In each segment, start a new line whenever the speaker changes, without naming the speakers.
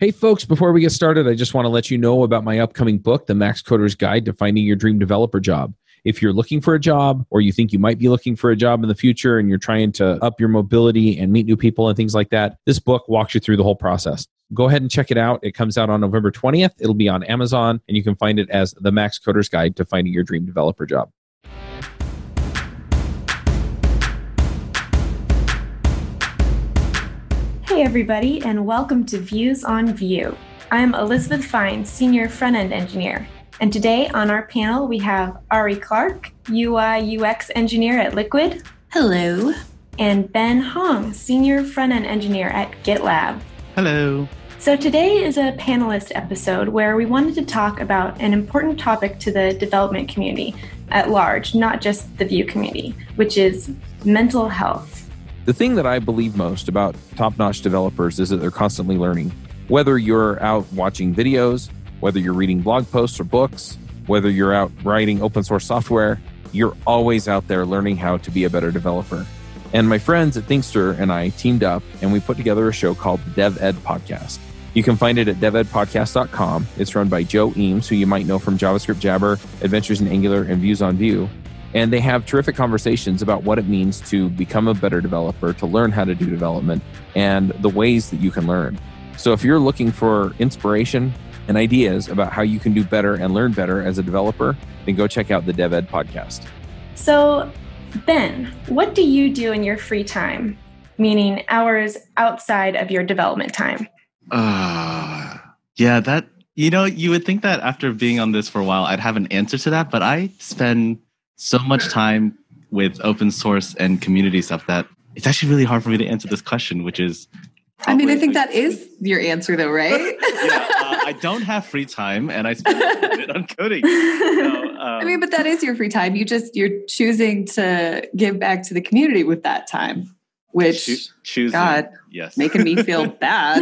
Hey, folks, before we get started, I just want to let you know about my upcoming book, The Max Coder's Guide to Finding Your Dream Developer Job. If you're looking for a job or you think you might be looking for a job in the future and you're trying to up your mobility and meet new people and things like that, this book walks you through the whole process. Go ahead and check it out. It comes out on November 20th. It'll be on Amazon, and you can find it as The Max Coder's Guide to Finding Your Dream Developer Job.
Hey, everybody, and welcome to Views on Vue. I'm Elizabeth Fine, Senior Front End Engineer. And today on our panel, we have Ari Clark, UI UX Engineer at Liquid.
Hello.
And Ben Hong, Senior Front End Engineer at GitLab.
Hello.
So today is a panelist episode where we wanted to talk about an important topic to the development community at large, not just the Vue community, which is mental health.
The thing that I believe most about top notch developers is that they're constantly learning. Whether you're out watching videos, whether you're reading blog posts or books, whether you're out writing open source software, you're always out there learning how to be a better developer. And my friends at Thinkster and I teamed up and we put together a show called the Dev Ed Podcast. You can find it at devedpodcast.com. It's run by Joe Eames, who you might know from JavaScript Jabber, Adventures in Angular, and Views on Vue. And they have terrific conversations about what it means to become a better developer, to learn how to do development, and the ways that you can learn. So if you're looking for inspiration and ideas about how you can do better and learn better as a developer, then go check out the DevEd podcast.
So, Ben, what do you do in your free time, meaning hours outside of your development time?
Uh, yeah, that, you know, you would think that after being on this for a while, I'd have an answer to that, but I spend so much time with open source and community stuff that it's actually really hard for me to answer this question, which is.
I mean, I think that is your answer, though, right?
yeah, uh, I don't have free time, and I spend it on coding. So,
um, I mean, but that is your free time. You just you're choosing to give back to the community with that time, which cho- choosing, God, yes, making me feel bad.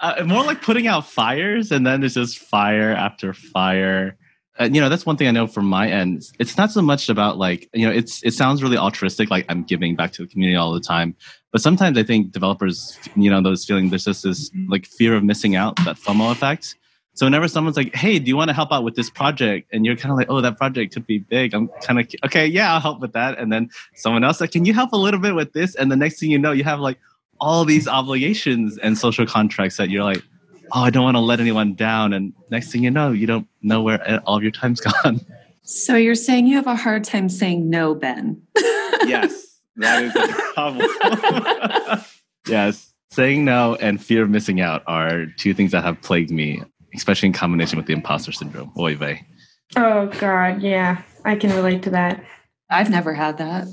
uh, more like putting out fires, and then there's just fire after fire uh, you know that's one thing i know from my end. It's not so much about like you know it's it sounds really altruistic like i'm giving back to the community all the time. But sometimes i think developers you know those feeling there's just this like fear of missing out that fomo effect. So whenever someone's like hey do you want to help out with this project? and you're kind of like oh that project could be big i'm kind of okay yeah i'll help with that. And then someone else like can you help a little bit with this? And the next thing you know you have like all these obligations and social contracts that you're like oh, I don't want to let anyone down. And next thing you know, you don't know where all of your time's gone.
So you're saying you have a hard time saying no, Ben?
yes, that is the problem. yes, saying no and fear of missing out are two things that have plagued me, especially in combination with the imposter syndrome. Oy vey.
Oh, God. Yeah, I can relate to that.
I've never had that.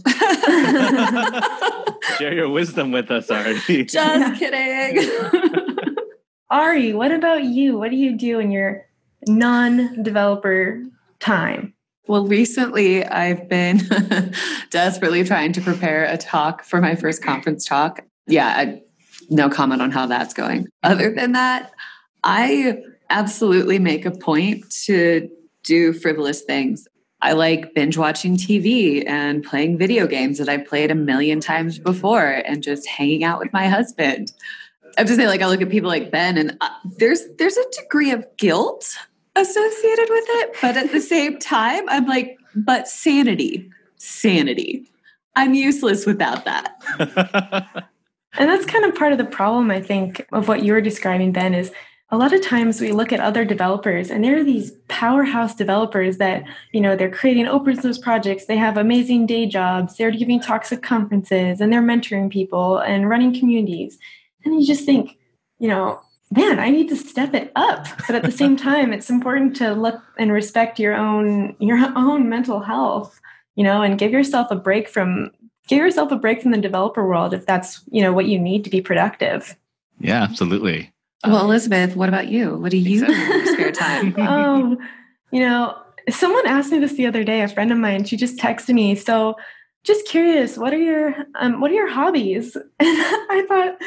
Share your wisdom with us, Ari.
Just kidding.
Ari, what about you? What do you do in your non developer time?
Well, recently I've been desperately trying to prepare a talk for my first conference talk. Yeah, I, no comment on how that's going. Other than that, I absolutely make a point to do frivolous things. I like binge watching TV and playing video games that I've played a million times before and just hanging out with my husband. I have to say, like, I look at people like Ben, and uh, there's there's a degree of guilt associated with it, but at the same time, I'm like, but sanity, sanity. I'm useless without that.
and that's kind of part of the problem, I think, of what you were describing, Ben, is a lot of times we look at other developers and there are these powerhouse developers that you know they're creating open source projects they have amazing day jobs they're giving talks at conferences and they're mentoring people and running communities and you just think, you know, man, I need to step it up. But at the same time, it's important to look and respect your own your own mental health, you know, and give yourself a break from give yourself a break from the developer world if that's, you know, what you need to be productive.
Yeah, absolutely.
Well, um, Elizabeth, what about you? What do you do in your spare time?
um, you know, someone asked me this the other day, a friend of mine, she just texted me. So just curious, what are your um, what are your hobbies? And I thought,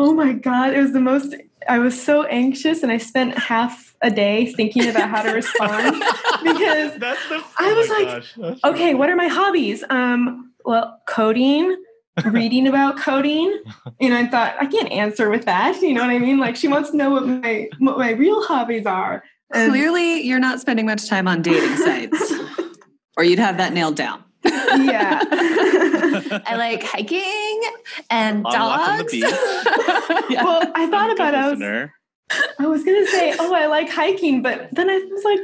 Oh my God. It was the most, I was so anxious and I spent half a day thinking about how to respond because the, I was like, okay, what are my hobbies? Um, well, coding, reading about coding. And I thought, I can't answer with that. You know what I mean? Like she wants to know what my what my real hobbies are.
And Clearly, you're not spending much time on dating sites, or you'd have that nailed down.
Yeah.
I like hiking and
On walks on the
dogs.
beach.
yeah.
Well, I
I'm
thought about it. I was,
listener.
I was gonna say, oh, I like hiking, but then I was like,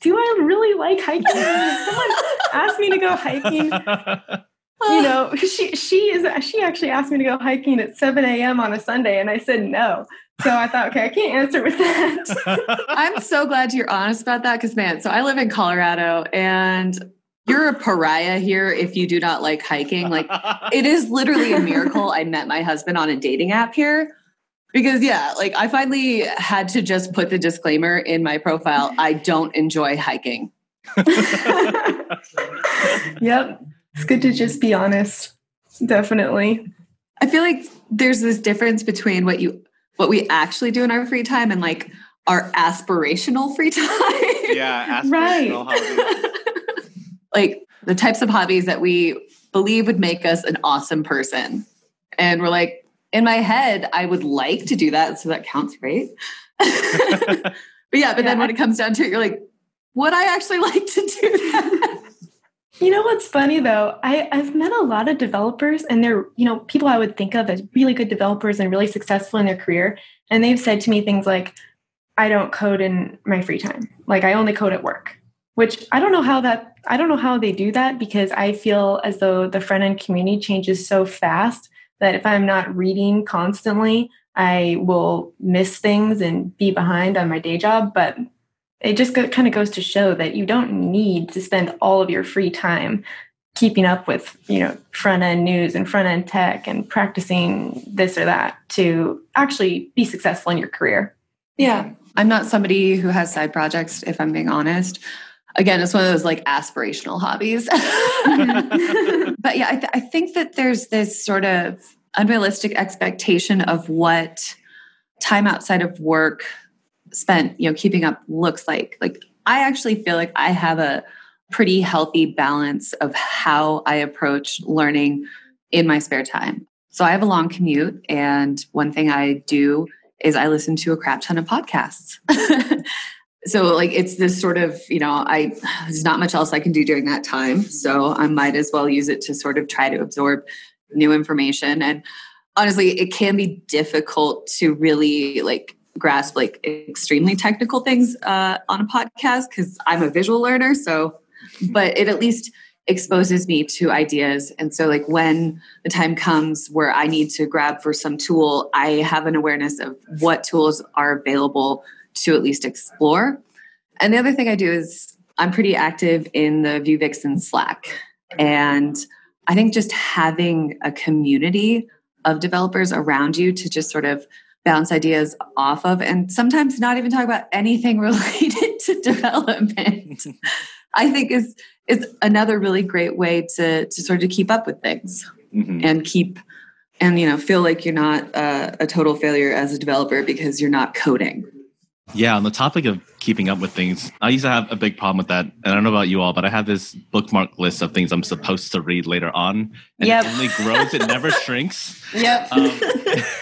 do I really like hiking? Someone asked me to go hiking. You know, she she is she actually asked me to go hiking at 7 a.m. on a Sunday, and I said no. So I thought, okay, I can't answer with that.
I'm so glad you're honest about that because, man, so I live in Colorado and you're a pariah here if you do not like hiking. Like, it is literally a miracle I met my husband on a dating app here. Because, yeah, like I finally had to just put the disclaimer in my profile I don't enjoy hiking.
yep, it's good to just be honest. Definitely.
I feel like there's this difference between what you what we actually do in our free time and like our aspirational free time.
yeah,
Right.
hobbies.
Like the types of hobbies that we believe would make us an awesome person. And we're like, in my head, I would like to do that. So that counts, right? but yeah, but then when it comes down to it, you're like, would I actually like to do that?
You know what's funny though? I, I've met a lot of developers and they're, you know, people I would think of as really good developers and really successful in their career. And they've said to me things like, I don't code in my free time. Like I only code at work. Which I don't know how that I don't know how they do that because I feel as though the front end community changes so fast that if I'm not reading constantly, I will miss things and be behind on my day job. But it just go, kind of goes to show that you don't need to spend all of your free time keeping up with you know front end news and front end tech and practicing this or that to actually be successful in your career
Yeah. I'm not somebody who has side projects, if I'm being honest. Again, it's one of those like aspirational hobbies. but yeah, I, th- I think that there's this sort of unrealistic expectation of what time outside of work spent, you know, keeping up looks like. Like, I actually feel like I have a pretty healthy balance of how I approach learning in my spare time. So I have a long commute, and one thing I do is I listen to a crap ton of podcasts. so like it's this sort of, you know, I there's not much else I can do during that time. So I might as well use it to sort of try to absorb new information. And honestly, it can be difficult to really like grasp like extremely technical things uh, on a podcast because I'm a visual learner. So, but it at least exposes me to ideas. And so, like, when the time comes where I need to grab for some tool, I have an awareness of what tools are available to at least explore. And the other thing I do is I'm pretty active in the Vue Vixen Slack. And I think just having a community of developers around you to just sort of bounce ideas off of and sometimes not even talk about anything related to development i think is is another really great way to to sort of keep up with things
Mhm.
and keep and you know feel like you're not uh, a total failure as a developer because you're not coding
Yeah, on the topic of keeping up with things, I used to have a big problem with that. And I don't know about you all, but I have this bookmark list of things I'm supposed to read later on. And
Yep.
it only grows, it never shrinks.
yep
Um,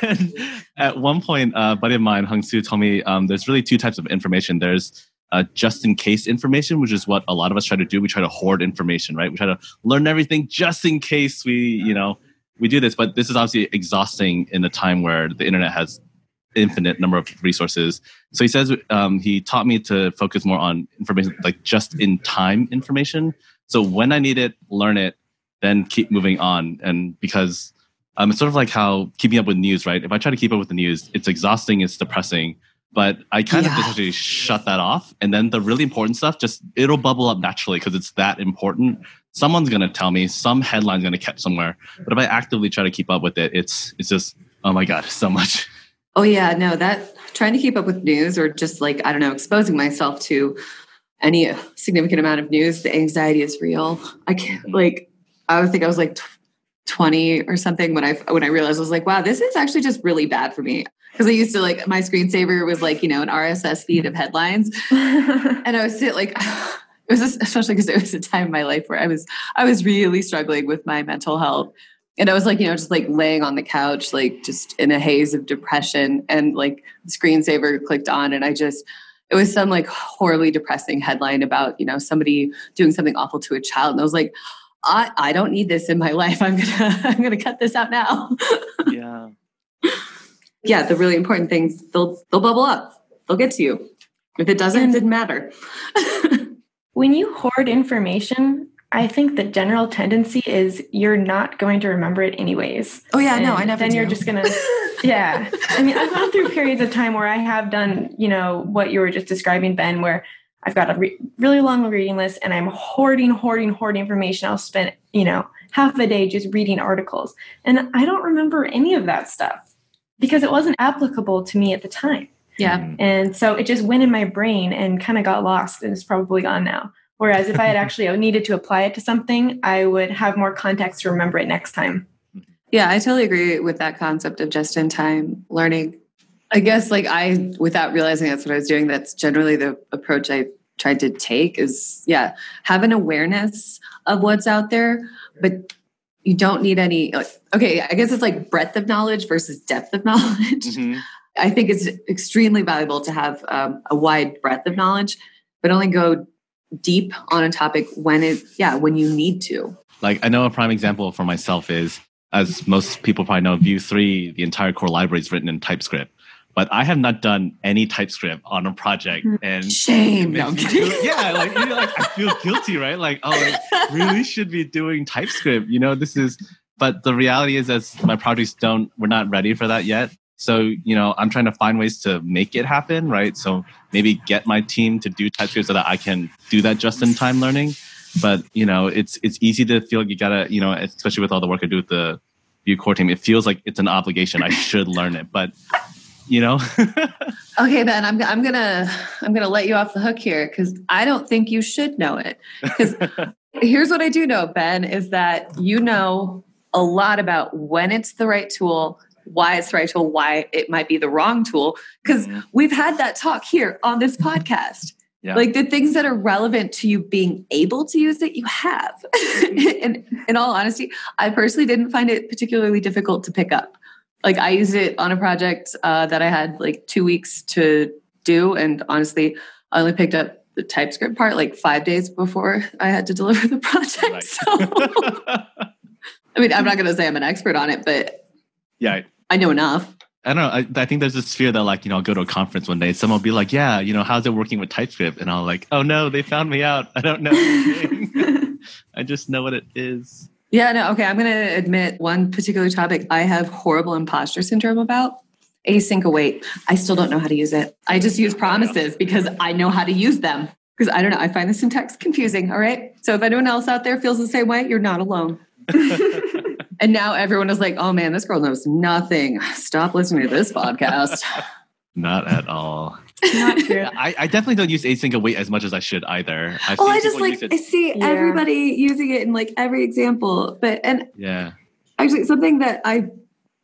and at one point, a buddy of mine, Hung Soo, told me um, there's really two types of information. There's uh, just in case information, which is what a lot of us try to do. We try to hoard information, right? We try to learn everything just in case we, you know, we do this. But this is obviously exhausting in a time where the internet has infinite number of resources. So he says um, he taught me to focus more on information, like just in time information. So when I need it, learn it, then keep moving on. And because um, it's sort of like how keeping up with news, right? If I try to keep up with the news, it's exhausting, it's depressing. But I kind of
Yeah.
just actually shut that off, and then the really important stuff just it'll bubble up naturally because it's that important. Someone's gonna tell me, some headline's gonna catch somewhere. But if I actively try to keep up with it, it's it's just oh my god, so much.
Oh yeah, no, that trying to keep up with news or just like I don't know, exposing myself to any significant amount of news, the anxiety is real. I can't mm-hmm. like I would think I was like tw- 20 or something when I when I realized I was like, wow, this is actually just really bad for me. Because I used to like my screensaver was like, you know, an RSS feed of headlines. And I was sit like it was especially because it was a time in my life where I was I was really struggling with my mental health. And I was like, you know, just like laying on the couch, like just in a haze of depression. And like the screensaver clicked on, and I just, it was some like horribly depressing headline about, you know, somebody doing something awful to a child. And I was like, I, I don't need this in my life. I'm gonna I'm gonna cut this out now.
yeah.
yeah, the really important things they'll they'll bubble up. They'll get to you. If it doesn't, it didn't matter.
when you hoard information, I think the general tendency is you're not going to remember it anyways.
Oh yeah, and no, I never.
Then
do.
you're just gonna, yeah. I mean, I've gone through periods of time where I have done, you know, what you were just describing, Ben, where I've got a re- really long reading list and I'm hoarding, hoarding, hoarding information. I'll spend, you know, half a day just reading articles, and I don't remember any of that stuff because it wasn't applicable to me at the time.
Yeah.
Mm.
And so it just went in my brain and kind of got lost and it's probably gone now. Whereas if I had actually needed to apply it to something, I would have more context to remember it next time.
Yeah, I totally agree with that concept of just in time learning. I guess like I without realizing that's what I was doing, that's generally the approach I tried to take is yeah, have an awareness of what's out there, but you don't need any like, okay, I guess it's like breadth of knowledge versus depth of knowledge.
Mhm.
I think it's extremely valuable to have um, a wide breadth of knowledge, but only go deep on a topic when it, yeah, when you need to.
Like I know a prime example for myself is, as most people probably know, Vue three, the entire core library is written in TypeScript. But I have not done any TypeScript on a project, hmm. and
Shame. No, I'm
me
kidding.
feel- yeah, like you know, like I feel guilty, right? Like oh, I really should be doing TypeScript. You know, this is. But the reality is, as my projects don't, we're not ready for that yet. So you know, I'm trying to find ways to make it happen, right? So maybe get my team to do TypeScript so that I can do that just-in-time learning. But you know, it's it's easy to feel like you gotta, you know, especially with all the work I do with the Vue core team, it feels like it's an obligation. I should learn it, but you know,
Okay, Ben, I'm I'm gonna I'm gonna let you off the hook here because I don't think you should know it. Because here's what I do know, Ben, is that you know a lot about when it's the right tool, why it's the right tool, why it might be the wrong tool. Because
Mhm.
we've had that talk here on this podcast.
Yeah.
Like the things that are relevant to you being able to use it, you have. and in all honesty, I personally didn't find it particularly difficult to pick up. Like I used it on a project uh, that I had like two weeks to do, and honestly, I only picked up the TypeScript part like five days before I had to deliver the project.
Right.
So, I mean, I'm not going to say I'm an expert on it, but
yeah,
I know enough.
I don't know. I, I think there's this fear that like, you know, I'll go to a conference one day, someone will be like, yeah, you know, how's it working with TypeScript? And I'll like, oh no, they found me out. I don't know. I just know what it is.
Yeah, no, okay. I'm going to admit one particular topic I have horrible imposter syndrome about async await. I still don't know how to use it. I just use promises because I know how to use them. Because I don't know, I find the syntax confusing. All right. So if anyone else out there feels the same way, you're not alone. and now everyone is like, oh man, this girl knows nothing. Stop listening to this podcast.
Not at all.
Not true.
I, I definitely don't use async await as much as I should either. I've
well, I just like, I see
Yeah.
everybody using it in like every example. But, and
yeah.
actually something that I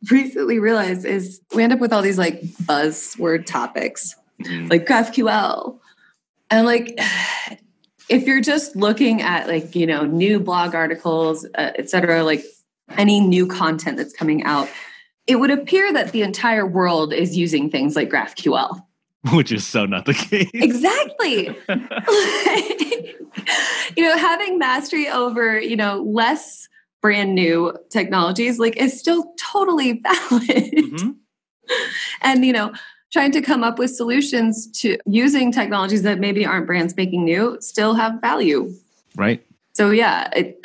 recently realized is we end up with all these like buzzword topics
Mhm.
like GraphQL. And like, if you're just looking at like, you know, new blog articles, uh, et cetera, like any new content that's coming out, it would appear that the entire world is using things like GraphQL.
Which is so not the case.
Exactly. you know, having mastery over, you know, less brand new technologies, like is still totally valid.
Mhm.
and you know trying to come up with solutions to using technologies that maybe aren't brand spanking new still have value
Right.
so yeah it,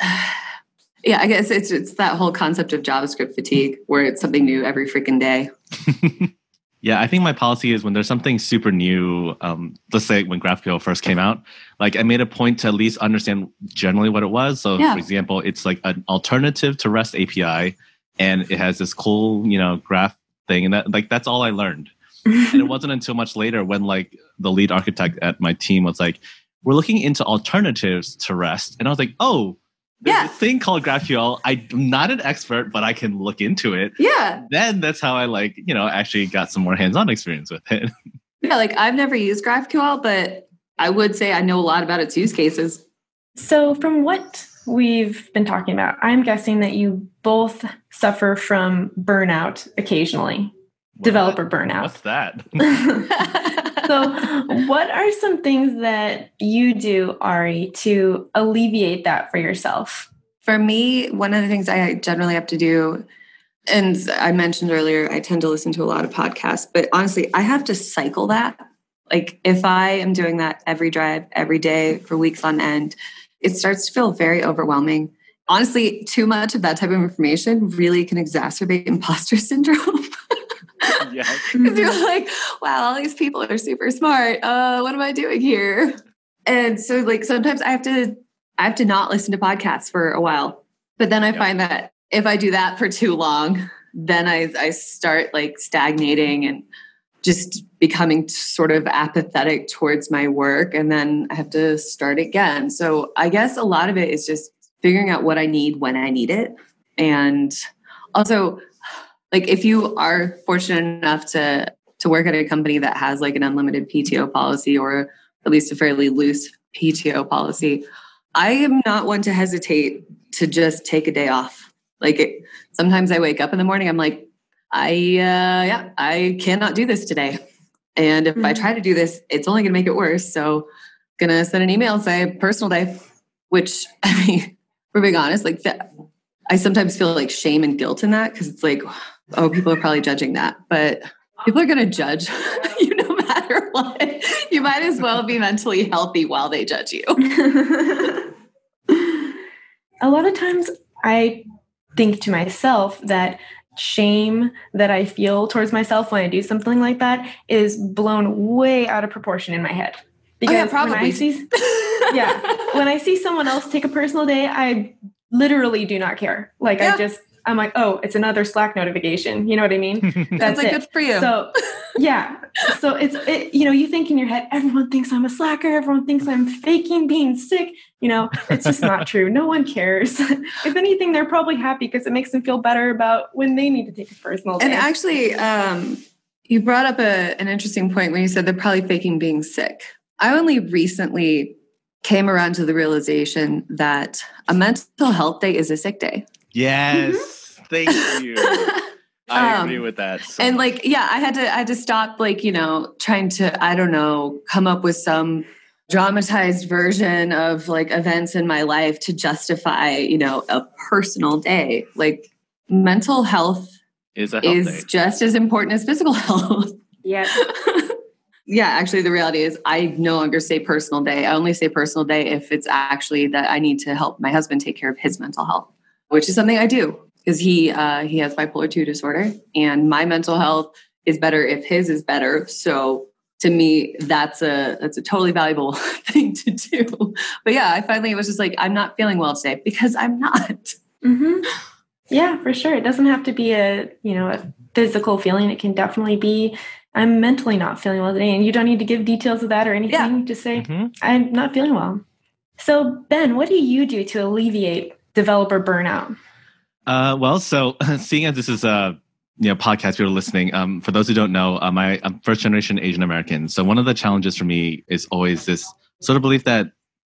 yeah i guess it's it's that whole concept of javascript fatigue where it's something new every freaking day
Yeah, I think my policy is when there's something super new, um, let's say when GraphQL first came out, like I made a point to at least understand generally what it was. So,
Yeah.
for example, it's like an alternative to REST API, and it has this cool, you know, graph thing, and that like that's all I learned. and it wasn't until much later when like the lead architect at my team was like, "We're looking into alternatives to REST," and I was like, "Oh." There's
Yeah.
a thing called GraphQL. I'm not an expert, but I can look into it
yeah
then that's how I like, you know, actually got some more hands-on experience with it.
yeah like i've never used graphql but i would say i know a lot about its use cases
So, from what we've been talking about, I'm guessing that you both suffer from burnout occasionally, what? developer burnout.
What's that?
so, what are some things that you do, Ari, to alleviate that for yourself?
For me, one of the things I generally have to do, and I mentioned earlier, I tend to listen to a lot of podcasts, but honestly, I have to cycle that. Like, if I am doing that every drive, every day for weeks on end, it starts to feel very overwhelming. Honestly, too much of that type of information really can exacerbate imposter syndrome. yeah. Because you're like, wow, all these people are super smart. Uh, what am I doing here? And so like sometimes I have to I have to not listen to podcasts for a while. But then I yeah. find that if I do that for too long, then I I start like stagnating and just becoming sort of apathetic towards my work and then I have to start again. So I guess a lot of it is just figuring out what I need when I need it. And also like if you are fortunate enough to to work at a company that has like an unlimited PTO policy or at least a fairly loose PTO policy, I am not one to hesitate to just take a day off. Like it, sometimes I wake up in the morning, I'm like, I uh, yeah, I cannot do this today. And if mm-hmm. I try to do this, it's only going to make it worse. So, gonna send an email and say personal day. Which I mean, for being honest, like I sometimes feel like shame and guilt in that because it's like, oh, people are probably judging that, but people are going to judge you no matter what. You might as well be mentally healthy while they judge you.
A lot of times, I think to myself that shame that I feel towards myself when I do something like that is blown way out of proportion in my head.
Because oh, yeah, probably.
When I see, yeah, when I see someone else take a personal day, I literally do not care. Like yeah. I just I'm like, oh, it's another Slack notification. You know what I mean?
That's, like good for you.
So yeah. So it's it, you know, you think in your head, everyone thinks I'm a slacker, everyone thinks I'm faking being sick. You know, it's just not true. No one cares. if anything, they're probably happy because it makes them feel better about when they need to take a personal day.
And actually, um, you brought up a, an interesting point when you said they're probably faking being sick. I only recently came around to the realization that a mental health day is a sick day.
Yes. Mm-hmm. Thank you. I um, agree with that.
So and like, yeah, I had to I had to stop like, you know, trying to, I don't know, come up with some dramatized version of like events in my life to justify, you know, a personal day. Like mental health
is,
is
day.
just as important as physical health.
Yeah.
yeah, actually the reality is I no longer say personal day. I only say personal day if it's actually that I need to help my husband take care of his mental health which is something I do because he uh, he has bipolar two disorder, and my mental health is better if his is better. So to me, that's a that's a totally valuable thing to do. But yeah, I finally was just like, I'm not feeling well today because I'm not.
Mm-hmm. Yeah, for sure. It doesn't have to be a you know a physical feeling. It can definitely be I'm mentally not feeling well today, and you don't need to give details of that or anything. Yeah. Just say mm-hmm. I'm not feeling well. So Ben, what do you do to alleviate developer burnout?
Uh, well, so seeing as this is a you know podcast people are listening, um, for those who don't know, um, I, I'm first generation Asian American. So one of the challenges for me is always this sort of belief that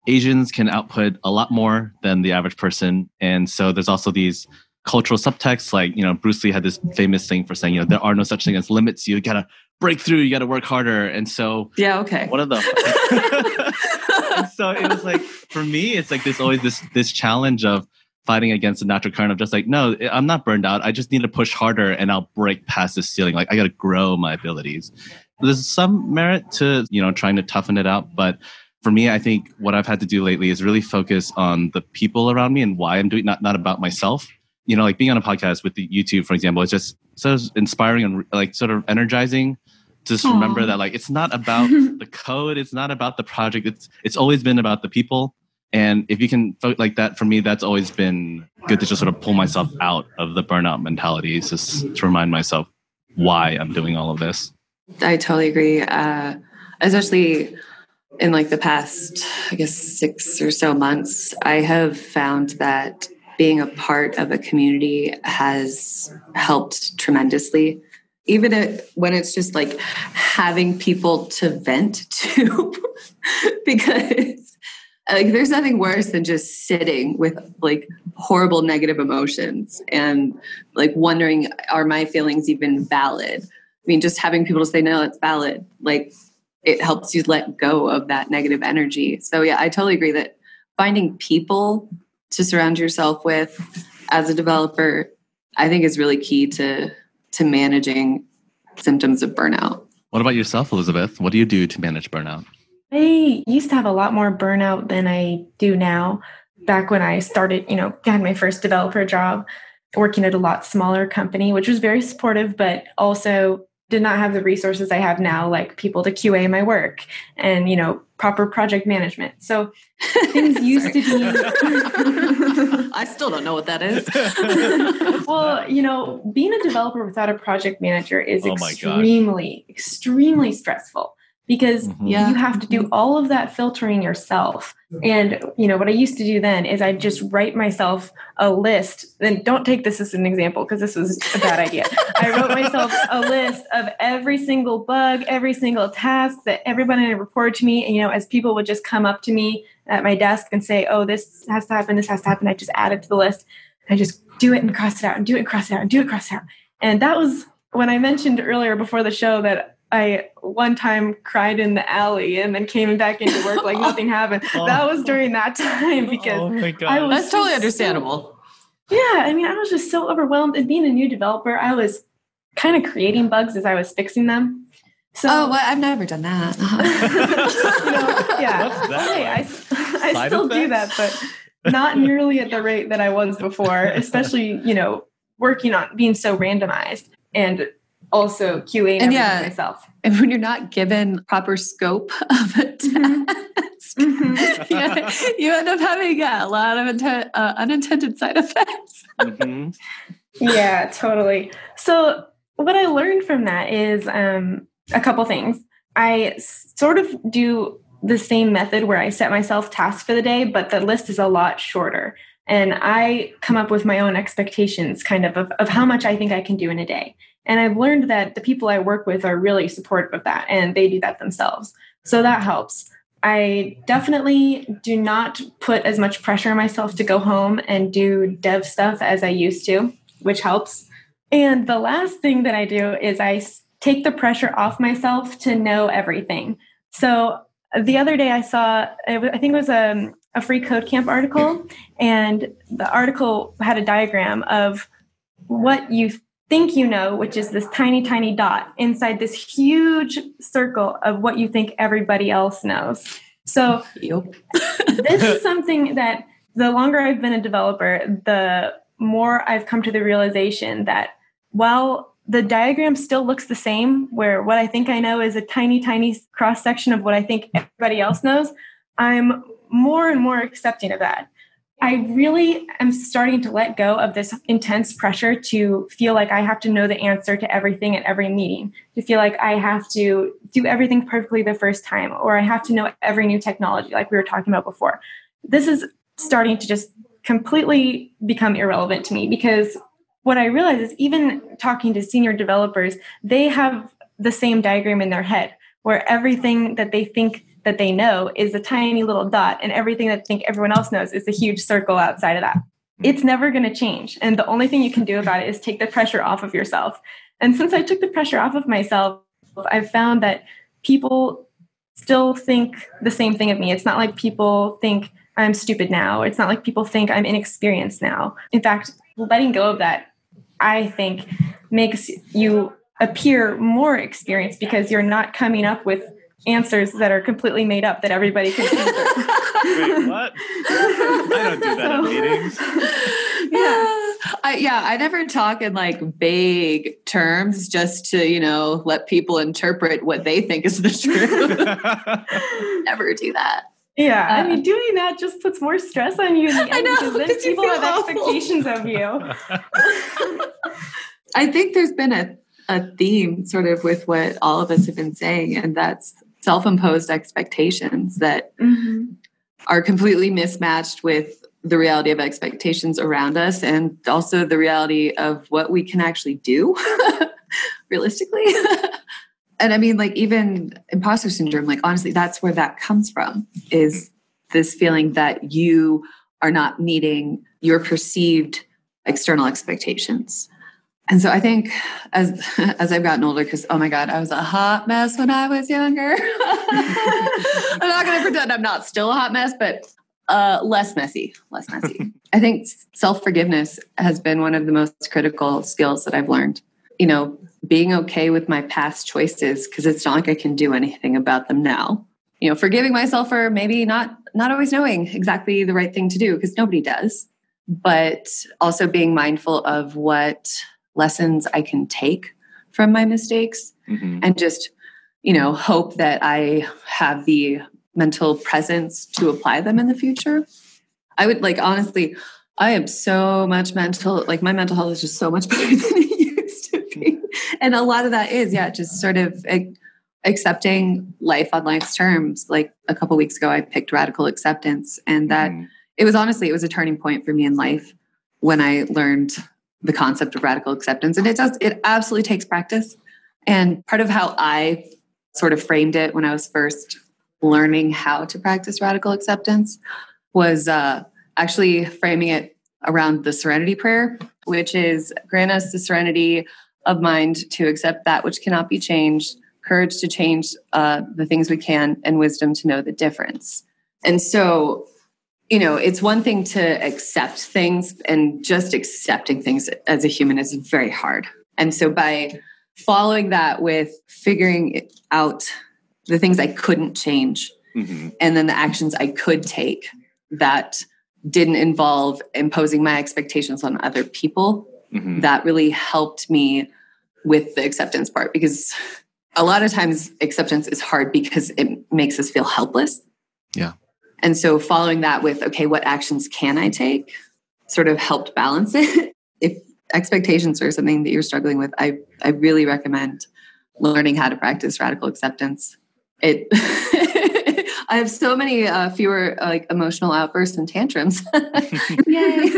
Asians can output a lot more than the average person, and so there's also these cultural subtexts like you know bruce lee had this famous thing for saying you know there are no such thing as limits you gotta break through you gotta work harder and so
yeah okay
one of the so it was like for me it's like this always this this challenge of fighting against the natural current of just like, no, I'm not burned out. I just need to push harder and I'll break past this ceiling. Like I got to grow my abilities. There's some merit to, you know, trying to toughen it out. But for me, I think what I've had to do lately is really focus on the people around me and why I'm doing not, not about myself. You know, like being on a podcast with the YouTube, for example, it's just so inspiring and like sort of energizing just Aww. remember that like it's not about the code it's not about the project it's it's always been about the people and if you can like that, for me, that's always been good to just sort of pull myself out of the burnout mentality, just to remind myself why I'm doing all of this.
I totally agree. Uh, especially in like the past, I guess, six or so months, I have found that being a part of a community has helped tremendously. Even if, when it's just like having people to vent to, because like there's nothing worse than just sitting with like horrible negative emotions and like wondering are my feelings even valid i mean just having people to say no it's valid like it helps you let go of that negative energy so yeah i totally agree that finding people to surround yourself with as a developer i think is really key to to managing symptoms of burnout.
What about yourself elizabeth? What do you do to manage burnout?
I used to have a lot more burnout than I do now. Back when I started, you know, had my first developer job, working at a lot smaller company, which was very supportive, but also did not have the resources I have now, like people to QA my work and, you know, proper project management. So things used to be.
I still don't know what that is.
well, you know, being a developer without a project manager is oh extremely, extremely stressful because mm-hmm. yeah. you have to do all of that filtering yourself. And you know what I used to do then is I just write myself a list. And don't take this as an example because this was a bad idea. I wrote myself a list of every single bug, every single task that everybody reported to me. And you know, as people would just come up to me at my desk and say, "Oh, this has to happen. This has to happen," I just add it to the list. I just do it and cross it out, and do it, and cross it out, and do it, cross it out. And that was when I mentioned earlier before the show that I one time cried in the alley and then came back into work like nothing happened. oh. That was during that time because oh my I
was that's totally understandable.
So, yeah, I mean, I was just so overwhelmed. And being a new developer, I was kind of creating bugs as I was fixing them.
So, oh, well, I've never done that.
you know, yeah, hey, I, I still do that, but not nearly at the rate that I was before. Especially, you know, working on being so randomized and also QA and yeah, myself.
And when you're not given proper scope of a mm-hmm. task, mm-hmm. yeah, you end up having yeah, a lot of inten- uh, unintended side effects. mm-hmm.
Yeah, totally. So what I learned from that is um, a couple things. I sort of do the same method where I set myself tasks for the day, but the list is a lot shorter. And I come up with my own expectations kind of, of of how much I think I can do in a day. And I've learned that the people I work with are really supportive of that and they do that themselves. So that helps. I definitely do not put as much pressure on myself to go home and do dev stuff as I used to, which helps. And the last thing that I do is I take the pressure off myself to know everything. So the other day I saw, I think it was a, a free code camp article, and the article had a diagram of what you think you know, which is this tiny, tiny dot inside this huge circle of what you think everybody else knows. So, this is something that the longer I've been a developer, the more I've come to the realization that while the diagram still looks the same, where what I think I know is a tiny, tiny cross section of what I think everybody else knows, I'm more and more accepting of that. I really am starting to let go of this intense pressure to feel like I have to know the answer to everything at every meeting, to feel like I have to do everything perfectly the first time, or I have to know every new technology, like we were talking about before. This is starting to just completely become irrelevant to me because what I realize is even talking to senior developers, they have the same diagram in their head where everything that they think that they know is a tiny little dot, and everything that I think everyone else knows is a huge circle outside of that. Mm-hmm. It's never going to change. And the only thing you can do about it is take the pressure off of yourself. And since I took the pressure off of myself, I've found that people still think the same thing of me. It's not like people think I'm stupid now. It's not like people think I'm inexperienced now. In fact, letting go of that, I think, makes you appear more experienced because you're not coming up with answers that are completely made up that everybody can answer.
Wait, what? I don't do that so, in meetings.
Yeah. I, yeah, I never talk in like vague terms just to, you know, let people interpret what they think is the truth. never do that.
Yeah, uh, I mean, doing that just puts more stress on you. I know because then people have awful. expectations of you.
I think there's been a a theme sort of with what all of us have been saying, and that's self-imposed expectations that mm-hmm. are completely mismatched with the reality of expectations around us and also the reality of what we can actually do realistically and i mean like even imposter syndrome like honestly that's where that comes from is this feeling that you are not meeting your perceived external expectations. And so I think as as I've gotten older, because oh my God, I was a hot mess when I was younger. I'm not gonna pretend I'm not still a hot mess, but uh, less messy, less messy. I think self forgiveness has been one of the most critical skills that I've learned. You know, being okay with my past choices because it's not like I can do anything about them now. You know, forgiving myself for maybe not not always knowing exactly the right thing to do because nobody does, but also being mindful of what lessons I can take from my mistakes mm-hmm. and just, you know, hope that I have the mental presence to apply them in the future. I would like, honestly, I am so much mental, like my mental health is just so much better than it used to be. And a lot of that is, yeah, just sort of accepting life on life's terms. Like a couple weeks ago, I picked radical acceptance, and that mm. it was honestly, it was a turning point for me in life when I learned the concept of radical acceptance. And it does, it absolutely takes practice. And part of how I sort of framed it when I was first learning how to practice radical acceptance was uh, actually framing it around the serenity prayer, which is grant us the serenity of mind to accept that which cannot be changed, courage to change uh, the things we can, and wisdom to know the difference. And so you know, it's one thing to accept things, and just accepting things as a human is very hard. And so, by following that with figuring out the things I couldn't change, mm-hmm. and then the actions I could take that didn't involve imposing my expectations on other people, mm-hmm. that really helped me with the acceptance part because a lot of times acceptance is hard because it makes us feel helpless.
Yeah.
And so following that with, okay, what actions can I take sort of helped balance it. if expectations are something that you're struggling with, I, I really recommend learning how to practice radical acceptance. It, I have so many uh, fewer like emotional outbursts and tantrums. Yay.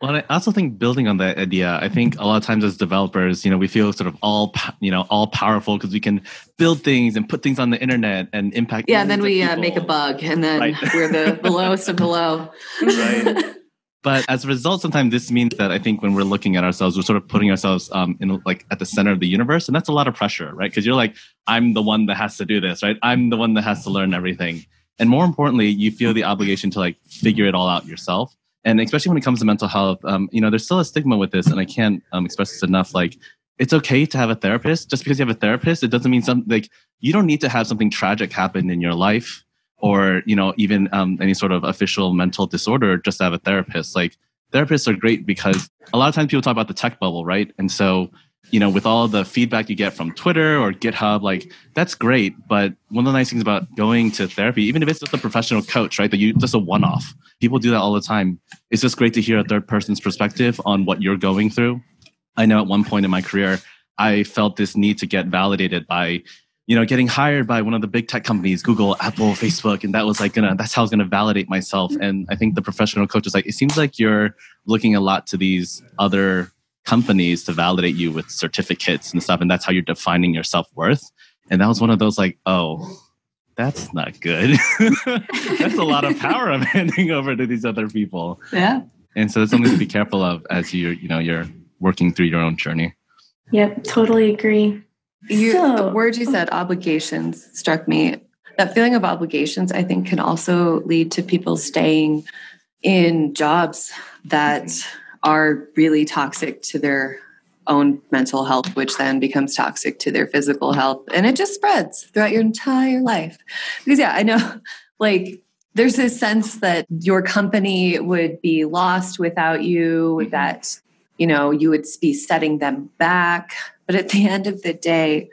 Well, I also think building on that idea, I think a lot of times as developers, you know, we feel sort of all, you know, all powerful because we can build things and put things on the internet and impact.
Yeah, and then we uh, make a bug, and then right. we're the, the lowest of the low.
Right. But as a result, sometimes this means that I think when we're looking at ourselves, we're sort of putting ourselves um, in like at the center of the universe, and that's a lot of pressure, right? Because you're like, I'm the one that has to do this, right? I'm the one that has to learn everything, and more importantly, you feel the obligation to like figure it all out yourself and especially when it comes to mental health um, you know there's still a stigma with this and i can't um, express this enough like it's okay to have a therapist. Just because you have a therapist it doesn't mean something like you don't need to have something tragic happen in your life or you know even um, any sort of official mental disorder just to have a therapist. Like therapists are great because a lot of times people talk about the tech bubble right? And so you know, with all the feedback you get from Twitter or GitHub, like that's great. But one of the nice things about going to therapy, even if it's just a professional coach, right, that you just a one off, people do that all the time. It's just great to hear a third person's perspective on what you're going through. I know at one point in my career, I felt this need to get validated by, you know, getting hired by one of the big tech companies, Google, Apple, Facebook, and that was like gonna, that's how I was gonna validate myself. And I think the professional coach is like, it seems like you're looking a lot to these other companies to validate you with certificates and stuff and that's how you're defining your self-worth. And that was one of those like oh that's not good. That's a lot of power i'm handing over to these other people.
Yeah.
And so that's something to be careful of as you're, you know you're working through your own journey.
Yep totally agree.
You, so, the word you said obligations struck me. That feeling of obligations i think can also lead to people staying in jobs that mm-hmm are really toxic to their own mental health, which then becomes toxic to their physical health. And it just spreads throughout your entire life. Because, yeah, I know like there's this sense that your company would be lost without you, mm-hmm. that, you know, you would be setting them back. But at the end of the day,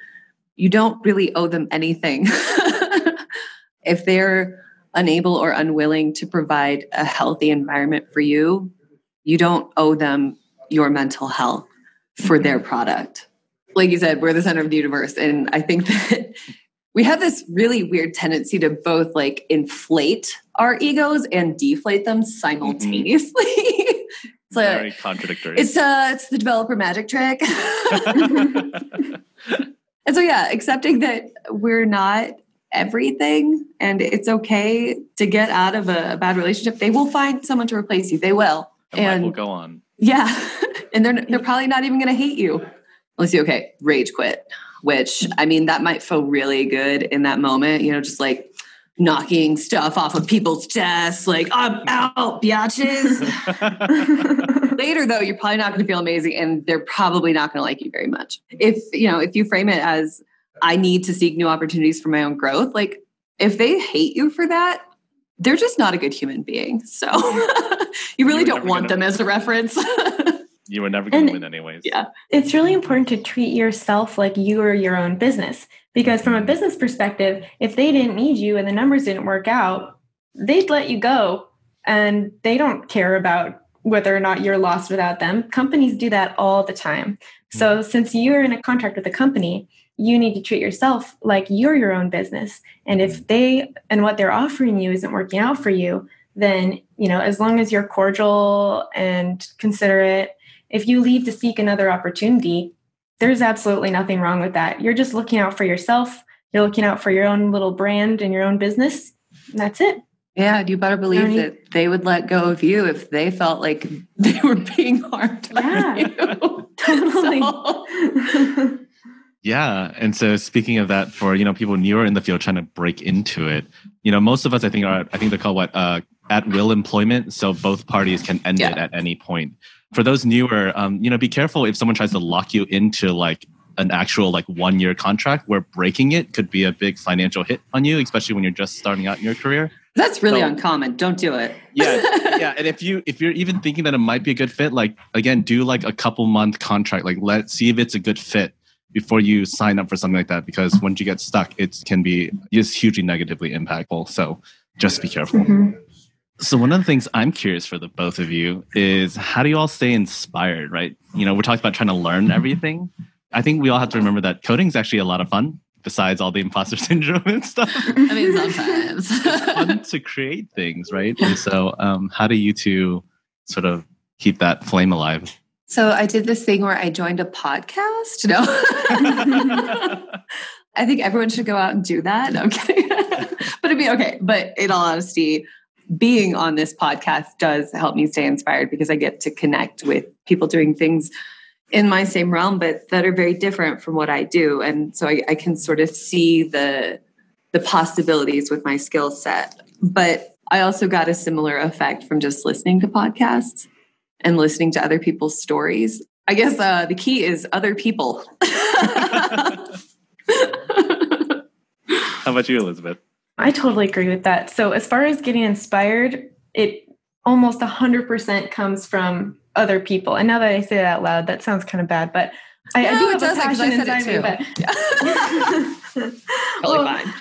you don't really owe them anything. if they're unable or unwilling to provide a healthy environment for you, you don't owe them your mental health for their product. Like you said, we're the center of the universe. And I think that we have this really weird tendency to both like inflate our egos and deflate them simultaneously. Mm-hmm.
it's like, very contradictory.
It's uh it's the developer magic trick. and so yeah, accepting that we're not everything and it's okay to get out of a, a bad relationship, they will find someone to replace you. They will.
And, will go on.
Yeah. and they're they're probably not even gonna hate you. Let's see. okay, rage quit. Which I mean that might feel really good in that moment, you know, just like knocking stuff off of people's desks, like I'm out, biatches. Later, though, you're probably not going to feel amazing, and they're probably not going to like you very much. If you know, if you frame it as I need to seek new opportunities for my own growth, like if they hate you for that, they're just not a good human being. So you really you don't want them as a reference.
you were never going to win anyways.
Yeah.
It's really important to treat yourself like you are your own business. Because from a business perspective, if they didn't need you and the numbers didn't work out, they'd let you go and they don't care about whether or not you're lost without them. Companies do that all the time. So mm-hmm. since you're in a contract with a company, you need to treat yourself like you're your own business. And if mm-hmm. they and what they're offering you isn't working out for you, then, you know, as long as you're cordial and considerate, if you leave to seek another opportunity, there's absolutely nothing wrong with that. You're just looking out for yourself. You're looking out for your own little brand and your own business. that's it.
Yeah, you better believe that they would let go of you if they felt like they were being harmed. Yeah,
totally.
Yeah, and so speaking of that, for you know people newer in the field trying to break into it, you know most of us I think are I think they're called what uh, at will employment. So both parties can end yeah. it at any point for those newer, um, you know, be careful if someone tries to lock you into like an actual like one year contract where breaking it could be a big financial hit on you, especially when you're just starting out in your career.
That's really so, uncommon. Don't do it.
yeah, yeah. And if you if you're even thinking that it might be a good fit, like again, do like a couple month contract. Like let's see if it's a good fit before you sign up for something like that. Because once you get stuck, it can be just hugely negatively impactful. So just be careful. Mm-hmm. So one of the things I'm curious for the both of you is how do you all stay inspired, right? You know, we're talking about trying to learn everything. I think we all have to remember that coding is actually a lot of fun besides all the imposter syndrome and stuff.
I mean, sometimes
it's fun to create things, right? And so, um, how do you two sort of keep that flame alive?
So I did this thing where I joined a podcast. No, I think everyone should go out and do that. No, I'm kidding. but I mean, okay. But in all honesty, being on this podcast does help me stay inspired because I get to connect with people doing things in my same realm, but that are very different from what I do. And so I, I can sort of see the the possibilities with my skill set. But I also got a similar effect from just listening to podcasts and listening to other people's stories. I guess uh, the key is other people.
How about you, Elizabeth?
I totally agree with that. So, as far as getting inspired, it almost 100% comes from other people. And now that I say that out loud, that sounds kind of bad, but I,
no,
I do
have a passion inside me. But yeah. well, fine.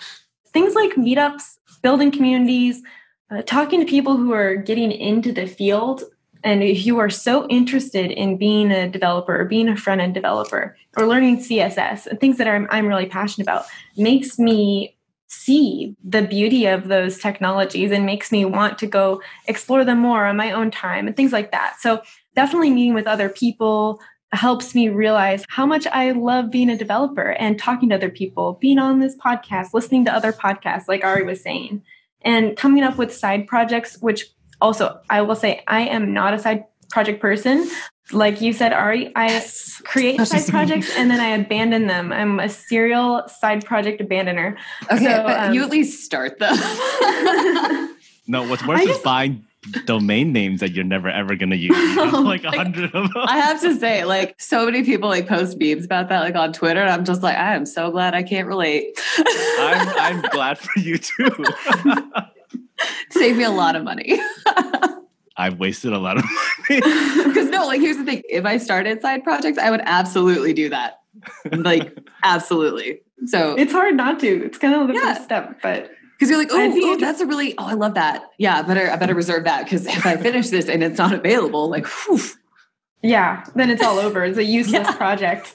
Things like meetups, building communities, uh, talking to people who are getting into the field. And if you are so interested in being a developer or being a front end developer or learning CSS and things that I'm, I'm really passionate about, makes me see the beauty of those technologies and makes me want to go explore them more on my own time and things like that. So, definitely meeting with other people helps me realize how much I love being a developer and talking to other people, being on this podcast, listening to other podcasts, like Ari was saying, and coming up with side projects, which also I will say I am not a side project person like you said, Ari, I yes. create side projects and then I abandon them. I'm a serial side project abandoner.
Okay, so, but um, you at least start them.
no, what's worse I is just, buying domain names that you're never ever going to use. like a hundred of them.
I have to say, like, so many people like post memes about that, like on Twitter, and I'm just like, I am so glad I can't relate.
I'm, I'm glad for you too.
Save me a lot of money.
I've wasted a lot of money.
Because no, like here's the thing: if I started side projects, I would absolutely do that. Like absolutely. So
it's hard not to. It's kind of the yeah. first step, but
because you're like, oh, oh that's a really, oh, I love that. Yeah, I better, I better reserve that because if I finish this and it's not available, like, whew.
yeah, then it's all over. It's a useless yeah. project.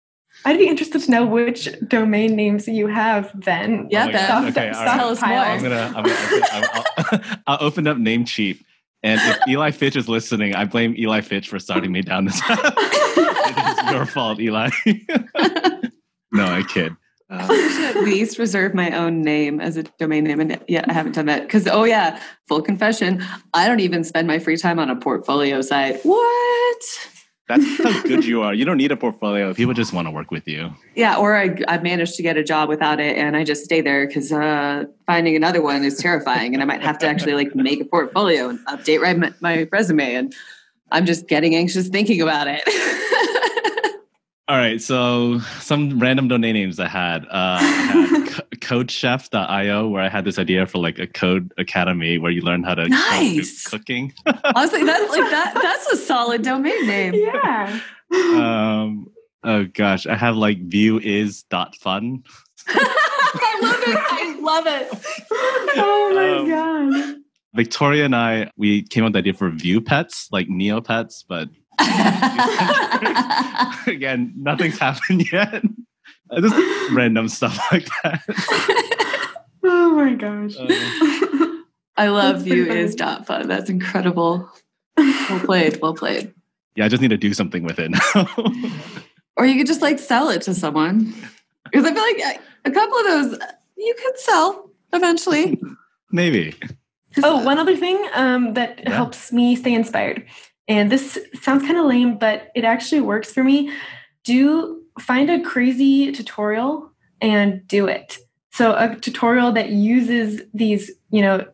I'd be interested to know which domain names you have then.
Yeah,
Oh,
Ben.
Stop-
Okay,
stop
all right.
Tell us more.
I'm gonna. I'm gonna I'll, I'll, I'll open up Namecheap, and if Eli Fitch is listening, I blame Eli Fitch for starting me down this path. it is your fault, Eli. no, I kid.
I should at least reserve my own name as a domain name. And yeah, I haven't done that. Because, oh, yeah, full confession, I don't even spend my free time on a portfolio site. What?
That's how good you are. You don't need a portfolio. People just want to work with you.
Yeah, or I, I managed to get a job without it and I just stay there because uh, finding another one is terrifying. And I might have to actually like make a portfolio and update my, my resume. And I'm just getting anxious thinking about it.
All right, so some random domain names I had. Uh, I had co- codechef.io, where I had this idea for like a code academy where you learn how to
Nice.
cook cooking.
Honestly, that's like that. That's a solid domain name.
Yeah.
um, oh gosh, I have like Vue is dot fun.
I love it. I love it.
Oh my
Um,
god.
Victoria and I, we came up with the idea for Vue pets, like Neopets, but again, nothing's happened yet. Uh, Just random stuff like that.
Oh my gosh.
Uh,
I love
That's
you
funny.
is dot fun. That's incredible. Well played. Well played.
yeah, I just need to do something with it now.
Or you could just like sell it to someone. Because I feel like uh, a couple of those you could sell eventually.
Maybe.
Oh, one other thing um, that
Yeah.
helps me stay inspired, and this sounds kind of lame, but it actually works for me. Do find a crazy tutorial and do it. So a tutorial that uses these, you know,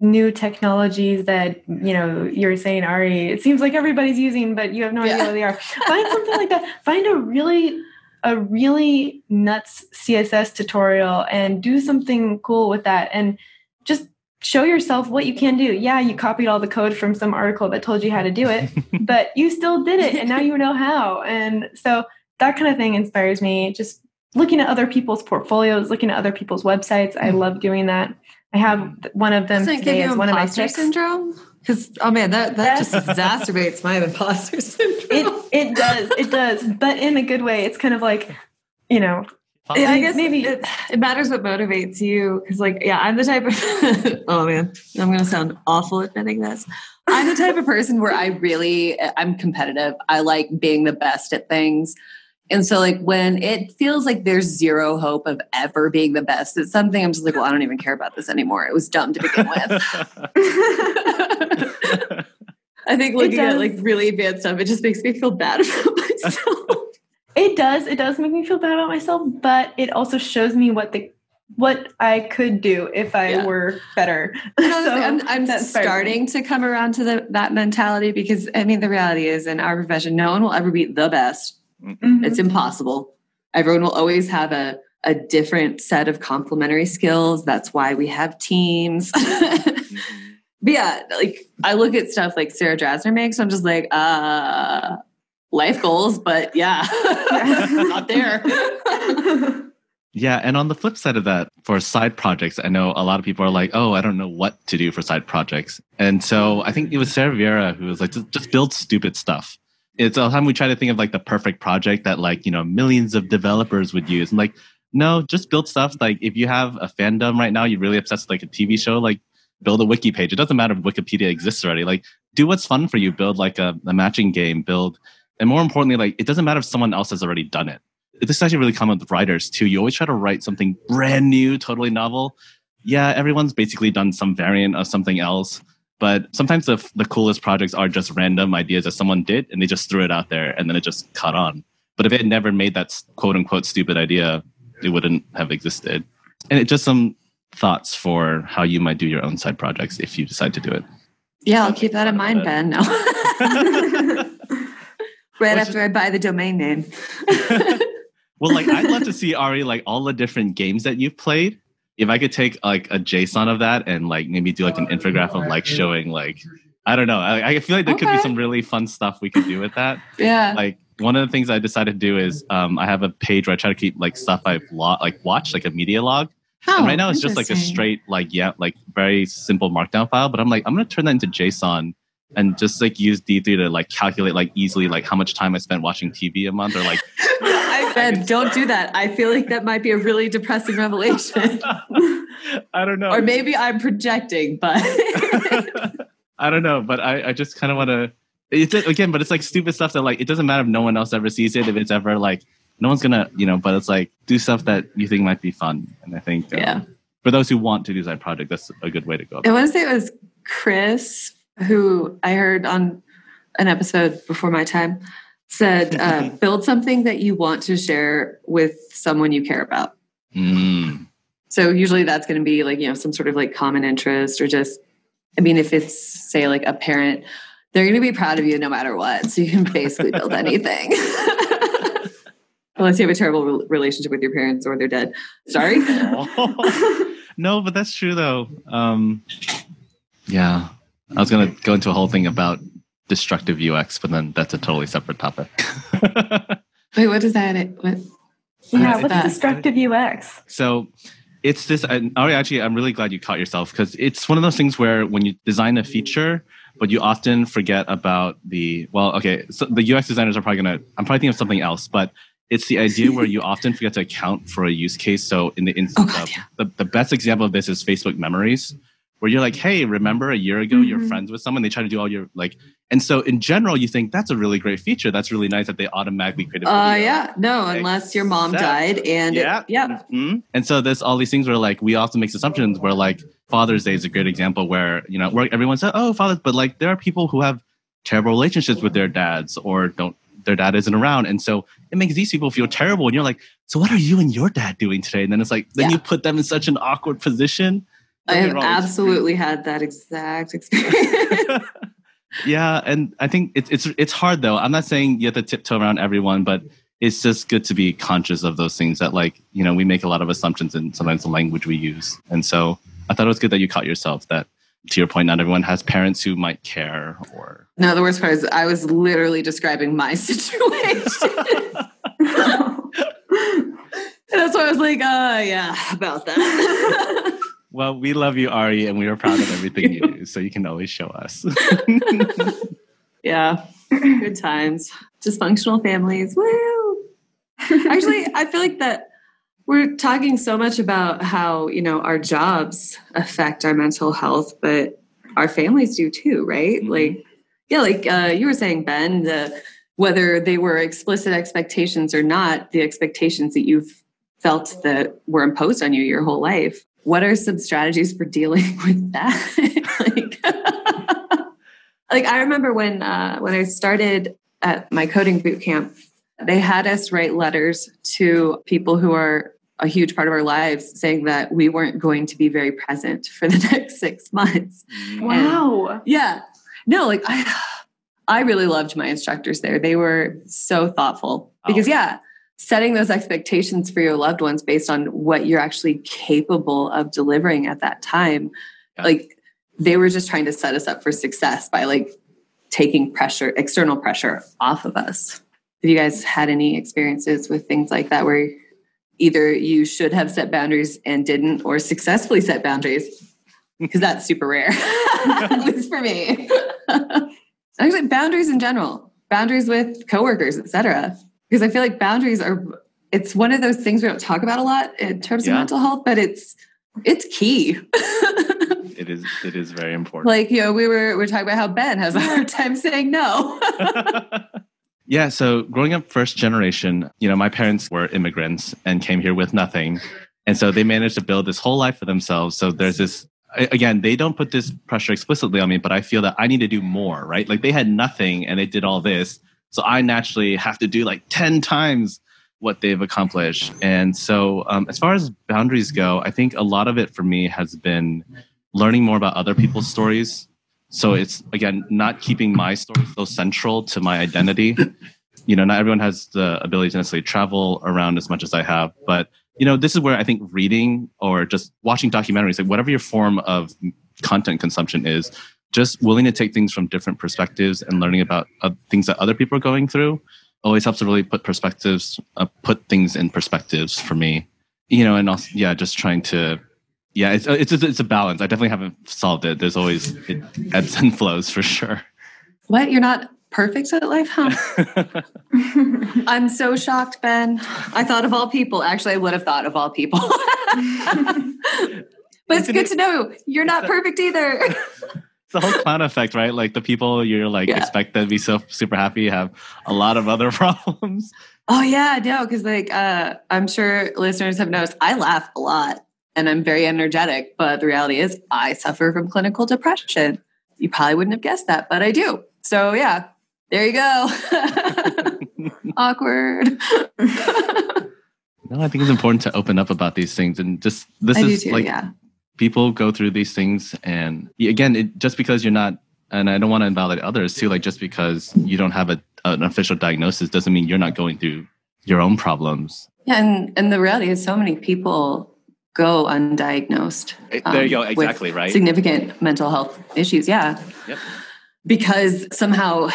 new technologies that you know you're saying Ari. It seems like everybody's using, but you have no idea
Yeah.
what they are. Find something like that. Find a really a really nuts CSS tutorial and do something cool with that and just show yourself what you can do. Yeah, you copied all the code from some article that told you how to do it, but you still did it and now you know how. And so that kind of thing inspires me. Just looking at other people's portfolios, looking at other people's websites. I mm-hmm. love doing that. I have one of them
Doesn't
today as one of my
imposter syndrome? Because oh man, that that just exacerbates my imposter syndrome.
It it does, it does, but in a good way. It's kind of like, you know,
Yeah, I guess
maybe-
maybe it, it matters what motivates you. Because, like, yeah, I'm the type of. oh man, I'm gonna sound awful admitting this. I'm the type of person where I really I'm competitive. I like being the best at things. And so, like, when it feels like there's zero hope of ever being the best at something, I'm just like, well, I don't even care about this anymore. It was dumb to begin with. I think looking at like really advanced stuff, it just makes me feel bad about myself.
It does. It does make me feel bad about myself, but it also shows me what the what I could do if I
Yeah.
were better. So
I'm, I'm starting to come around to the, that mentality because I mean, the reality is in our profession, no one will ever be the best.
Mhm.
It's impossible. Everyone will always have a, a different set of complementary skills. That's why we have teams. but yeah, like I look at stuff like Sarah Drasner makes, I'm just like, uh, life goals, but yeah, not there.
Yeah, and on the flip side of that, for side projects, I know a lot of people are like, "Oh, I don't know what to do for side projects," and so I think it was Sara Vieira who was like, "Just, just build stupid stuff." It's all time we try to think of like the perfect project that like you know millions of developers would use. And like, no, just build stuff. Like if you have a fandom right now, you're really obsessed with like a TV show, like build a wiki page. It doesn't matter if Wikipedia exists already. Like do what's fun for you. Build like a, a matching game. Build, and more importantly, like it doesn't matter if someone else has already done it this is actually really common with writers too. You always try to write something brand new, totally novel. Yeah, everyone's basically done some variant of something else, but sometimes the the coolest projects are just random ideas that someone did and they just threw it out there and then it just caught on. But if it had never made that quote unquote stupid idea, it wouldn't have existed. And it just some thoughts for how you might do your own side projects if you decide to do it.
Yeah, I'll keep that in mind, Ben. No. right
Which
after I buy the domain name.
Well, like I'd love to see Ari like all the different games that you've played. If I could take like a JSON of that and like maybe do like an infographic of like showing like I don't know. I, I feel like there could be some really fun stuff we could do with that.
Yeah.
Like one of the things I decided to do is um, I have a page where I try to keep like stuff I've lo- like watched like a media log.
Oh,
and right now it's just like a straight like yeah like very simple markdown file. But I'm like I'm gonna turn that into JSON and just like use D3 to like calculate like easily like how much time I spent watching TV a month or like
Said, don't do that. I feel like that might be a really depressing revelation.
I don't know.
or maybe I'm projecting, but
I don't know, but I, I just kind of want to. It's again, but it's like stupid stuff that like it doesn't matter if no one else ever sees it. If it's ever like no one's gonna, you know, but it's like do stuff that you think might be fun. And I think um,
yeah.
for those who want to do that project, that's a good way to go.
I want to say it was Chris who I heard on an episode before my time said, uh, build something that you want to share with someone you care about.
Mm.
So usually that's going to be like, you know, some sort of like common interest or just, I mean, if it's say like a parent, they're going to be proud of you no matter what. So you can basically build anything. Unless you have a terrible re- relationship with your parents or they're dead. Sorry.
no, but that's true though. Um, yeah, I was gonna go into a whole thing about destructive UX, but then that's a totally separate topic.
Wait, what is that? What?
Yeah,
What's
what's
that?
destructive UX?
So it's this. And Ari, actually, I'm really glad you caught yourself because it's one of those things where when you design a feature, but you often forget about the. Well, okay, so the UX designers are probably gonna. I'm probably thinking of something else, but it's the idea where you often forget to account for a use case. So in the instance
God,
of
yeah.
the, the best example of this is Facebook Memories, where you're like, hey, remember a year ago you're
Mhm.
friends with someone, they try to do all your like, and so in general you think that's a really great feature. That's really nice that they automatically create a
Uh, yeah, no, unless your mom died and it-
Yeah.
yeah,
Mhm. And so there's all these things where like we often make assumptions where like Father's Day is a great example where you know where everyone said oh fathers, but like there are people who have terrible relationships with their dads or don't their dad isn't around, and so it makes these people feel terrible. And you're like, so what are you and your dad doing today? And then it's like then
Yeah.
you put them in such an awkward position.
I have absolutely had that exact experience.
yeah, and I think it's it's it's hard though. I'm not saying you have to tiptoe around everyone, but it's just good to be conscious of those things that like you know we make a lot of assumptions and sometimes the language we use, and so I thought it was good that you caught yourself that to your point, not everyone has parents who might care or
no, the worst part is I was literally describing my situation. That's why I was like, uh, yeah, about that.
well, we love you, Ari, and we are proud of everything you do. So you can always show us.
yeah, good times. Dysfunctional families. Woo! Actually, I feel like that we're talking so much about how, you know, our jobs affect our mental health, but our families do too, right?
Mhm.
Like, yeah, like uh, you were saying, Ben, the, whether they were explicit expectations or not, the expectations that you've felt that were imposed on you your whole life. What are some strategies for dealing with that? like, like I remember when uh, when I started at my coding boot camp, they had us write letters to people who are a huge part of our lives, saying that we weren't going to be very present for the next six months.
wow.
Yeah, no, like I, I really loved my instructors there. They were so thoughtful because
Oh.
yeah, setting those expectations for your loved ones based on what you're actually capable of delivering at that time,
Yeah.
like they were just trying to set us up for success by like taking pressure, external pressure off of us. Have you guys had any experiences with things like that where either you should have set boundaries and didn't, or successfully set boundaries? Because that's super rare, at least for me. Actually, boundaries in general, boundaries with coworkers, etc. Because I feel like boundaries are it's one of those things we don't talk about a lot in terms
Yeah.
of mental health, but it's it's key.
it is it is very important.
like you know, we were we are talking about how Ben has a hard time saying no.
yeah, so growing up first generation, you know, my parents were immigrants and came here with nothing. And so they managed to build this whole life for themselves. So there's this again, they don't put this pressure explicitly on me, but I feel that I need to do more, right? Like they had nothing and they did all this. So I naturally have to do like 10 times what they've accomplished. And so, um, as far as boundaries go, I think a lot of it for me has been learning more about other people's stories. So it's again not keeping my story so central to my identity. You know, not everyone has the ability to necessarily travel around as much as I have, but you know, this is where I think reading or just watching documentaries, like whatever your form of content consumption is, just willing to take things from different perspectives and learning about uh, things that other people are going through always helps to really put perspectives, uh, put things in perspectives for me. You know, and also, yeah, just trying to, yeah, it's it's it's a balance. I definitely haven't solved it. There's always it ebbs and flows for sure.
What you're not perfect at life, huh? I'm so shocked, Ben. I thought of all people. Actually, I would have thought of all people. but it's good to know you're not perfect either.
The whole clown effect, right? Like the people you're like yeah. expect to be so super happy have a lot of other problems.
Oh yeah, no, because like uh, I'm sure listeners have noticed I laugh a lot and I'm very energetic, but the reality is I suffer from clinical depression. You probably wouldn't have guessed that, but I do. So yeah, there you go. Awkward.
no, I think it's important to open up about these things and just this I is too, like yeah people go through these things and again it, just because you're not and i don't want to invalidate others too like just because you don't have a, an official diagnosis doesn't mean you're not going through your own problems.
Yeah and and the reality is so many people go undiagnosed
um, there you go exactly right?
significant mental health issues yeah. Yep. because somehow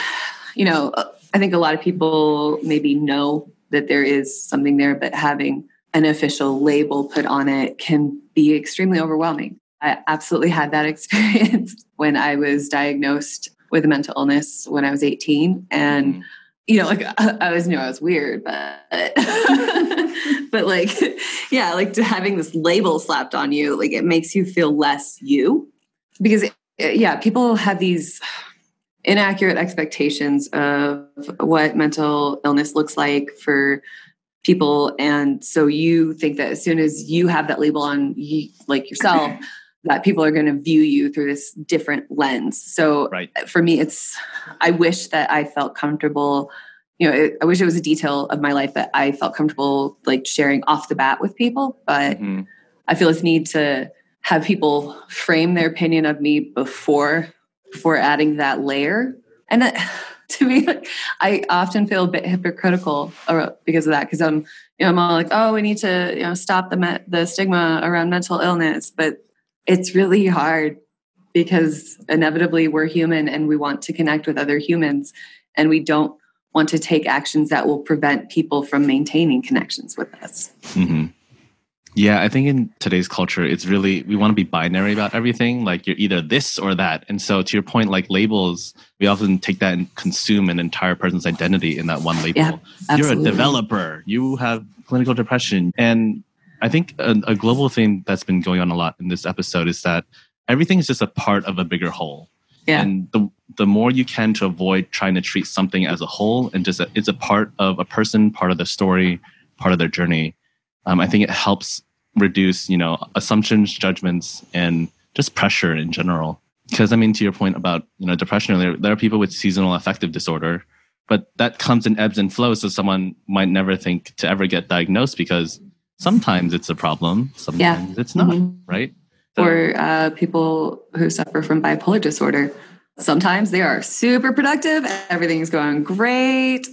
you know i think a lot of people maybe know that there is something there but having an official label put on it can be extremely overwhelming. I absolutely had that experience when I was diagnosed with a mental illness when I was 18. And, mm-hmm. you know, like I, I always knew I was weird, but, but like, yeah, like to having this label slapped on you, like it makes you feel less you because, yeah, people have these inaccurate expectations of what mental illness looks like for people and so you think that as soon as you have that label on you, like yourself that people are going to view you through this different lens so right. for me it's i wish that i felt comfortable you know it, i wish it was a detail of my life that i felt comfortable like sharing off the bat with people but mm-hmm. i feel this need to have people frame their opinion of me before before adding that layer and that to me. I often feel a bit hypocritical because of that. Because I'm, you know, I'm all like, oh, we need to, you know, stop the me- the stigma around mental illness, but it's really hard because inevitably we're human and we want to connect with other humans, and we don't want to take actions that will prevent people from maintaining connections with us.
Mm-hmm. Yeah, I think in today's culture, it's really, we want to be binary about everything. Like you're either this or that. And so, to your point, like labels, we often take that and consume an entire person's identity in that one label. Yeah, you're a developer, you have clinical depression. And I think a, a global thing that's been going on a lot in this episode is that everything is just a part of a bigger whole. Yeah. And the the more you can to avoid trying to treat something as a whole and just a, it's a part of a person, part of the story, part of their journey um, I think it helps reduce, you know, assumptions, judgments, and just pressure in general. Because I mean, to your point about you know depression, there there are people with seasonal affective disorder, but that comes in ebbs and flows. So someone might never think to ever get diagnosed because sometimes it's a problem, sometimes yeah. it's not, mm-hmm. right?
So, or uh, people who suffer from bipolar disorder. Sometimes they are super productive, everything's going great,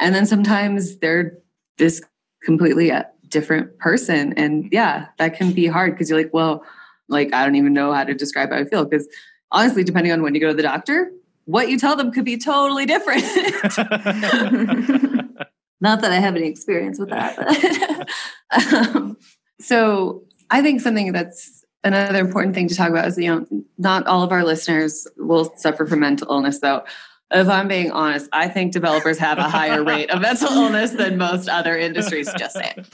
and then sometimes they're this completely different person. And yeah, that can be hard because you're like, well, like, I don't even know how to describe how I feel. Because honestly, depending on when you go to the doctor, what you tell them could be totally different. Not that I have any experience with that. But um, so I think something that's another important thing to talk about is, you know, not all of our listeners will suffer from mental illness, though if I'm being honest, I think developers have a higher rate of mental illness than most other industries. Just saying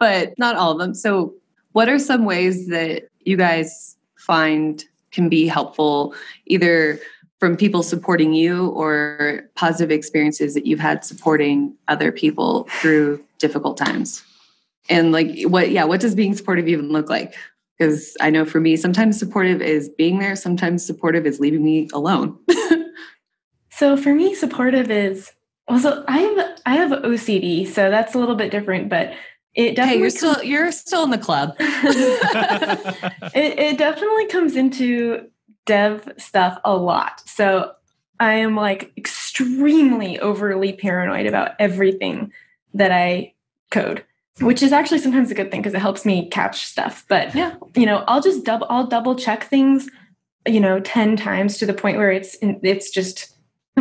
but not all of them. So, what are some ways that you guys find can be helpful, either from people supporting you or positive experiences that you've had supporting other people through difficult times? And like, what, yeah, what does being supportive even look like? Because I know for me, sometimes supportive is being there, sometimes supportive is leaving me alone.
so, for me, supportive is also I have I have OCD, so that's a little bit different, but it definitely
hey, you're still you're still in the club.
it, it definitely comes into dev stuff a lot. So I am like extremely overly paranoid about everything that I code, which is actually sometimes a good thing because it helps me catch stuff. But yeah, you know, I'll just double I'll double check things, you know, 10 times to the point where it's it's just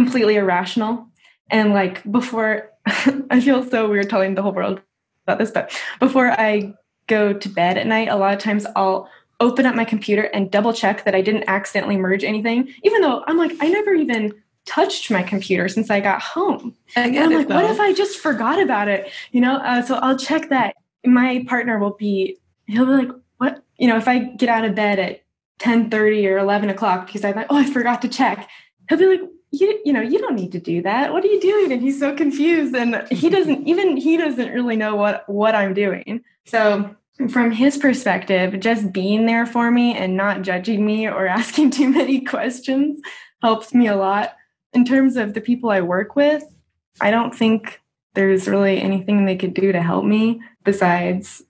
completely irrational. And like before I feel so weird telling the whole world about this, but before I go to bed at night, a lot of times I'll open up my computer and double check that I didn't accidentally merge anything, even though I'm like, I never even touched my computer since I got home. I and I'm like, though. what if I just forgot about it? You know, uh, so I'll check that. My partner will be, he'll be like, what? You know, if I get out of bed at 10 30 or 11 o'clock because I thought, oh, I forgot to check, he'll be like, you, you know, you don't need to do that. What are you doing? And he's so confused. And he doesn't even, he doesn't really know what, what I'm doing. So from his perspective, just being there for me and not judging me or asking too many questions helps me a lot. In terms of the people I work with, I don't think there's really anything they could do to help me besides,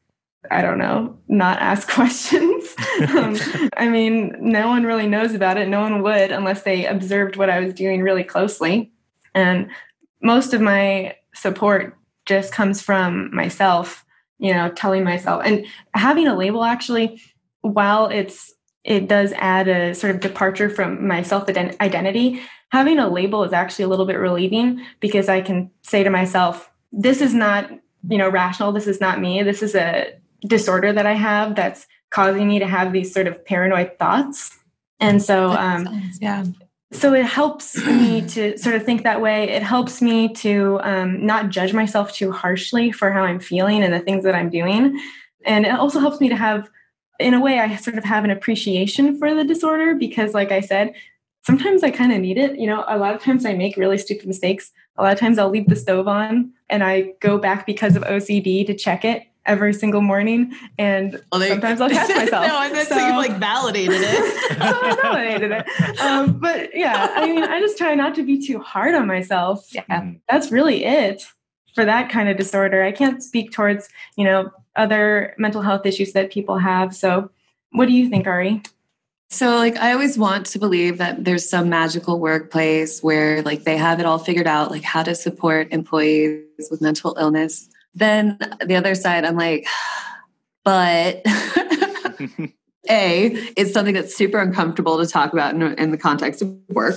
I don't know, not ask questions. um, I mean, no one really knows about it. No one would unless they observed what I was doing really closely. And most of my support just comes from myself you know telling myself and having a label actually while it's it does add a sort of departure from my self identity having a label is actually a little bit relieving because i can say to myself this is not you know rational this is not me this is a disorder that i have that's causing me to have these sort of paranoid thoughts. And so um yeah. so it helps me to sort of think that way. It helps me to um, not judge myself too harshly for how i'm feeling and the things that i'm doing. And it also helps me to have in a way i sort of have an appreciation for the disorder because like i said sometimes i kind of need it you know? A lot of times i make really stupid mistakes. A lot of times i'll leave the stove on and i go back because of ocd to check it every single morning, and well, they, sometimes I'll catch myself.
no, I meant so, so you like validated it.
so I validated it. Um, but yeah, I mean, I just try not to be too hard on myself. Yeah, that's really it for that kind of disorder. I can't speak towards you know other mental health issues that people have. So, what do you think, Ari?
So, like, I always want to believe that there's some magical workplace where, like, they have it all figured out, like how to support employees with mental illness. Then the other side, I'm like, but A, it's something that's super uncomfortable to talk about in, in the context of work.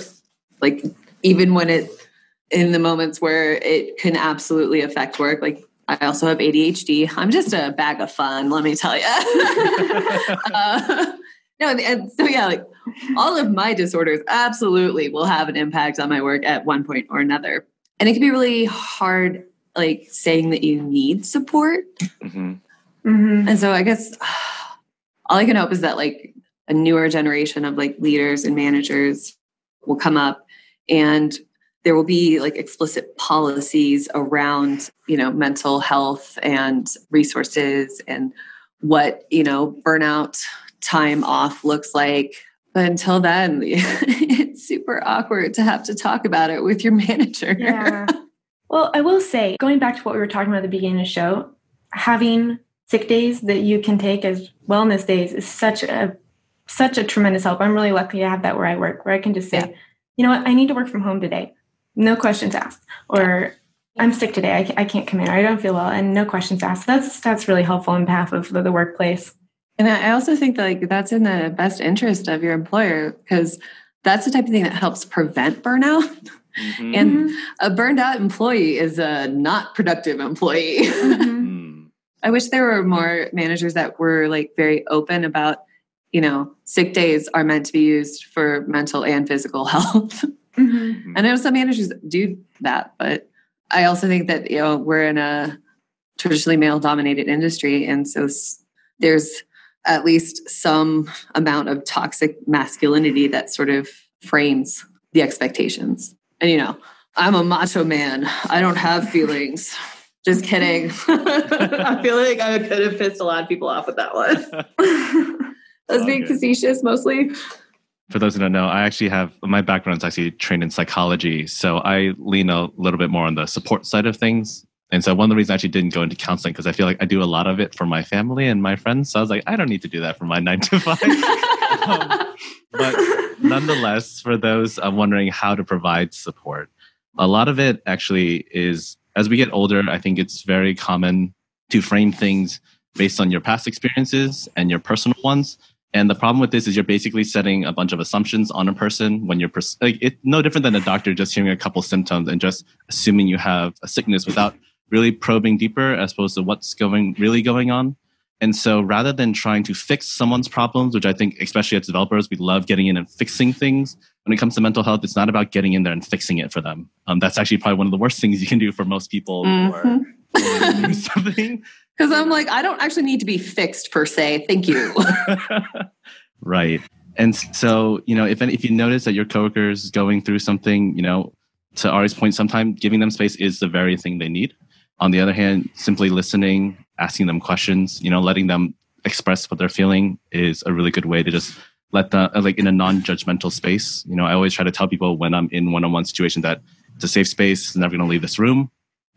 Like, even when it, in the moments where it can absolutely affect work, like I also have ADHD. I'm just a bag of fun, let me tell you. uh, no, and so yeah, like all of my disorders absolutely will have an impact on my work at one point or another. And it can be really hard like saying that you need support. Mm-hmm. Mm-hmm. And so I guess all I can hope is that like a newer generation of like leaders and managers will come up and there will be like explicit policies around you know mental health and resources and what you know burnout time off looks like but until then it's super awkward to have to talk about it with your manager
yeah well, I will say, going back to what we were talking about at the beginning of the show, having sick days that you can take as wellness days is such a such a tremendous help. I'm really lucky to have that where I work, where I can just say, yeah. you know what, I need to work from home today. No questions asked. Or I'm sick today. I, I can't come in. I don't feel well, and no questions asked. That's that's really helpful in behalf of the, the workplace.
And I also think that like that's in the best interest of your employer because that's the type of thing that helps prevent burnout. Mm-hmm. And a burned out employee is a not productive employee. Mm-hmm. Hmm. I wish there were more managers that were like very open about, you know, sick days are meant to be used for mental and physical health. Mm-hmm. I know some managers do that, but I also think that, you know, we're in a traditionally male dominated industry. And so there's at least some amount of toxic masculinity that sort of frames the expectations. And you know, I'm a macho man. I don't have feelings. Just kidding. I feel like I could have pissed a lot of people off with that one. I was being facetious mostly.
for those who don't know, I actually have my background is actually trained in psychology. So I lean a little bit more on the support side of things. And so one of the reasons I actually didn't go into counseling because I feel like I do a lot of it for my family and my friends. So I was like, I don't need to do that for my nine to five. Um, but nonetheless, for those uh, wondering how to provide support, a lot of it actually is as we get older, I think it's very common to frame things based on your past experiences and your personal ones. And the problem with this is you're basically setting a bunch of assumptions on a person when you're pers- like it's no different than a doctor just hearing a couple symptoms and just assuming you have a sickness without really probing deeper as opposed to what's going really going on. And so rather than trying to fix someone's problems, which I think especially as developers, we love getting in and fixing things. When it comes to mental health, it's not about getting in there and fixing it for them. Um, that's actually probably one of the worst things you can do for most people mm-hmm. are doing
something. Because I'm like, I don't actually need to be fixed per se. Thank you.
right. And so, you know, if if you notice that your coworker is going through something, you know, to Ari's point, sometimes giving them space is the very thing they need. On the other hand, simply listening, asking them questions, you know, letting them express what they're feeling is a really good way to just let the uh, like in a non-judgmental space. You know, I always try to tell people when I'm in one-on-one situation that it's a safe space, it's never gonna leave this room.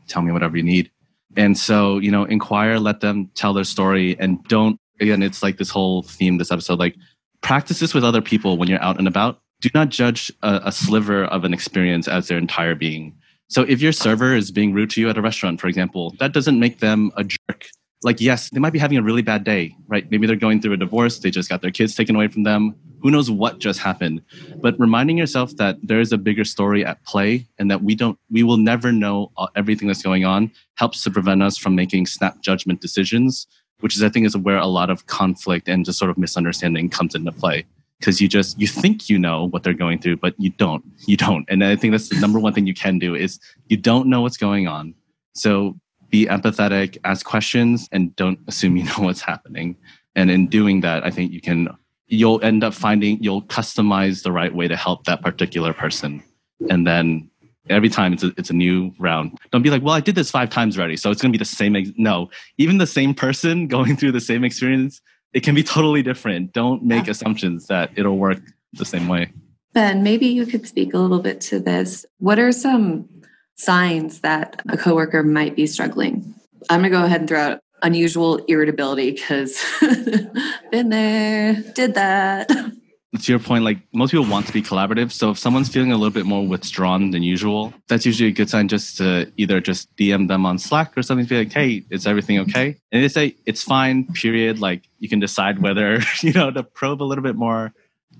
Tell me whatever you need. And so, you know, inquire, let them tell their story and don't, again, it's like this whole theme, this episode, like practice this with other people when you're out and about. Do not judge a, a sliver of an experience as their entire being. So if your server is being rude to you at a restaurant, for example, that doesn't make them a jerk. Like, yes, they might be having a really bad day, right? Maybe they're going through a divorce. They just got their kids taken away from them. Who knows what just happened? But reminding yourself that there is a bigger story at play and that we don't, we will never know uh, everything that's going on helps to prevent us from making snap judgment decisions, which is, I think, is where a lot of conflict and just sort of misunderstanding comes into play because you just you think you know what they're going through but you don't you don't. And i think that's the number one thing you can do is you don't know what's going on. So be empathetic ask questions and don't assume you know what's happening. And in doing that i think you can you'll end up finding you'll customize the right way to help that particular person. And then every time it's a, it's a new round. Don't be like well i did this five times already so it's going to be the same no. Even the same person going through the same experience it can be totally different don't make yeah. assumptions that it'll work the same way
ben maybe you could speak a little bit to this what are some signs that a coworker might be struggling i'm going to go ahead and throw out unusual irritability because been there, did that.
To your point, like most people want to be collaborative. So if someone's feeling a little bit more withdrawn than usual, that's usually a good sign just to either just DM them on Slack or something to be like, hey, is everything okay? And they say it's fine, period. Like you can decide whether, you know, to probe a little bit more,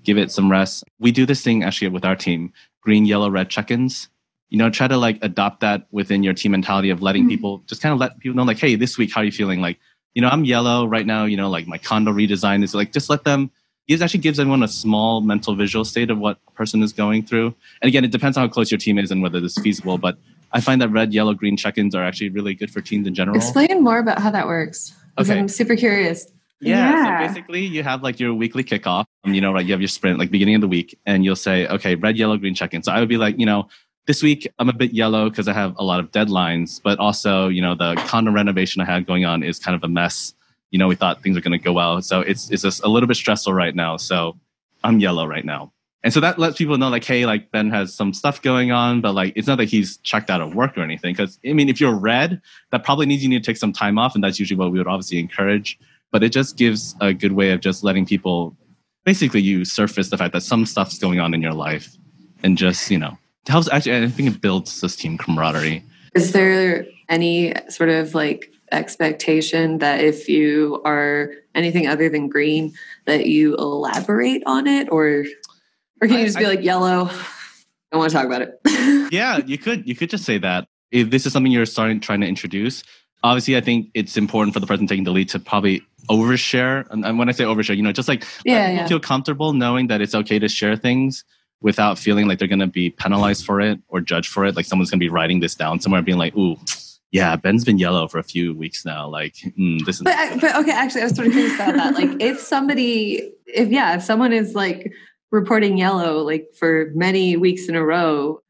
give it some rest. We do this thing actually with our team, green, yellow, red check-ins you know try to like adopt that within your team mentality of letting mm-hmm. people just kind of let people know like hey this week how are you feeling like you know i'm yellow right now you know like my condo redesign is like just let them it actually gives everyone a small mental visual state of what a person is going through and again it depends on how close your team is and whether this is feasible but i find that red yellow green check-ins are actually really good for teams in general
explain more about how that works okay. i'm super curious
yeah, yeah, So basically, you have like your weekly kickoff. You know, right? You have your sprint, like beginning of the week, and you'll say, okay, red, yellow, green check in. So I would be like, you know, this week I'm a bit yellow because I have a lot of deadlines, but also, you know, the condo renovation I had going on is kind of a mess. You know, we thought things were going to go well. So it's, it's just a little bit stressful right now. So I'm yellow right now. And so that lets people know, like, hey, like Ben has some stuff going on, but like, it's not that he's checked out of work or anything. Cause I mean, if you're red, that probably means you need to take some time off. And that's usually what we would obviously encourage. But it just gives a good way of just letting people basically you surface the fact that some stuff's going on in your life and just, you know, it helps actually i think it builds this team camaraderie
is there any sort of like expectation that if you are anything other than green that you elaborate on it or or can you just be I, like yellow i want to talk about it
yeah you could you could just say that if this is something you're starting trying to introduce obviously i think it's important for the person taking the lead to probably overshare and, when i say overshare you know just like
yeah, yeah.
feel comfortable knowing that it's okay to share things without feeling like they're going to be penalized for it or judged for it. Like someone's going to be writing this down somewhere, being like, "Ooh, yeah, Ben's been yellow for a few weeks now. Like, mm, this is."
But, but okay, actually, I was sort of curious about that. Like, if somebody, if yeah, if someone is like reporting yellow like for many weeks in a row,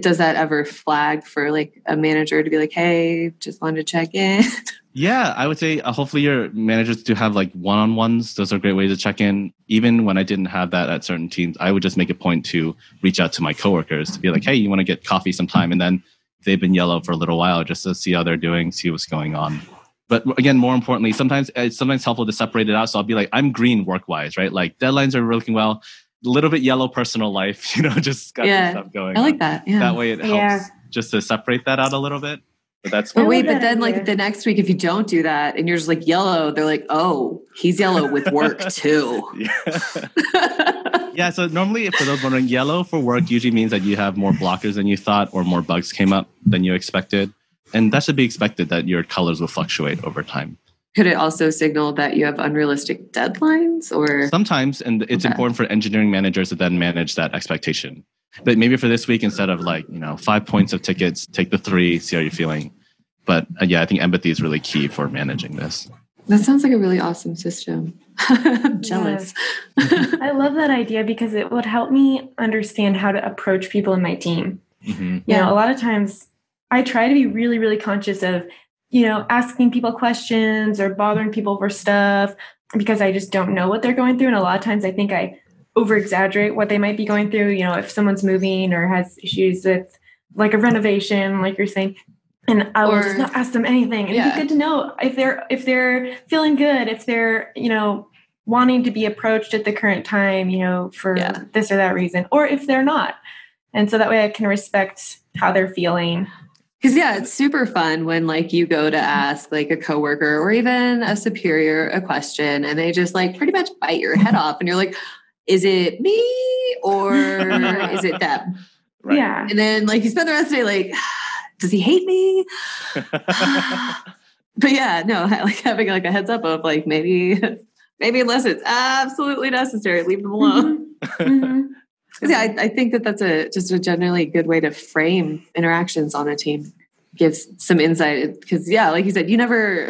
does that ever flag for like a manager to be like, hey, just wanted to check in?
Yeah, I would say uh, hopefully your managers do have like one on ones. Those are great ways to check in. Even when I didn't have that at certain teams, I would just make a point to reach out to my coworkers to be like, hey, you want to get coffee sometime? And then they've been yellow for a little while just to see how they're doing, see what's going on. But again, more importantly, sometimes eh, it's sometimes helpful to separate it out. So I'll be like, I'm green work wise, right? Like deadlines are working well. A little bit yellow personal life, you know, just got
Yeah,
stuff going.
I like
on.
that. Yeah.
That way it helps
Yeah.
just to separate that out a little bit. But that's
But wait, but then like the next week, if you don't do that and you're just like yellow, they're like, oh, he's yellow with work too.
yeah. yeah. So normally, for those wondering, yellow for work usually means that you have more blockers than you thought, or more bugs came up than you expected, and that should be expected that your colors will fluctuate over time.
Could it also signal that you have unrealistic deadlines or?
Sometimes, and it's
Okay.
important for engineering managers to then manage that expectation. But maybe for this week, instead of like you know five points of tickets, take the three, see how you're feeling. But uh, yeah, I think empathy is really key for managing this.
That sounds like a really awesome system. I'm jealous.
I love that idea because it would help me understand how to approach people in my team.
Mhm.
You know, a lot of times I try to be really, really conscious of, you know, asking people questions or bothering people for stuff because I just don't know what they're going through. And a lot of times I think I over exaggerate what they might be going through. You know, if someone's moving or has issues with like a renovation, like you're saying. And I will
Or-
just not ask them anything. It'd
Yeah.
be good to know if they're if they're feeling good, if they're, you know, wanting to be approached at the current time, you know, for
Yeah.
this or that reason, or if they're not. And so that way I can respect how they're feeling.
Because yeah, it's super fun when like you go to mm-hmm. ask like a coworker or even a superior a question and they just like pretty much bite your head off and you're like, is it me or is it them?
Right.
Yeah.
And then like you spend the rest of the day like, does he hate me? but yeah, no, like having like a heads up of like maybe maybe unless it's absolutely necessary, leave them alone.
Mhm.
'Cause, yeah, I, I think that that's a just a generally good way to frame interactions on a team. Gives some insight because yeah, like you said, you never,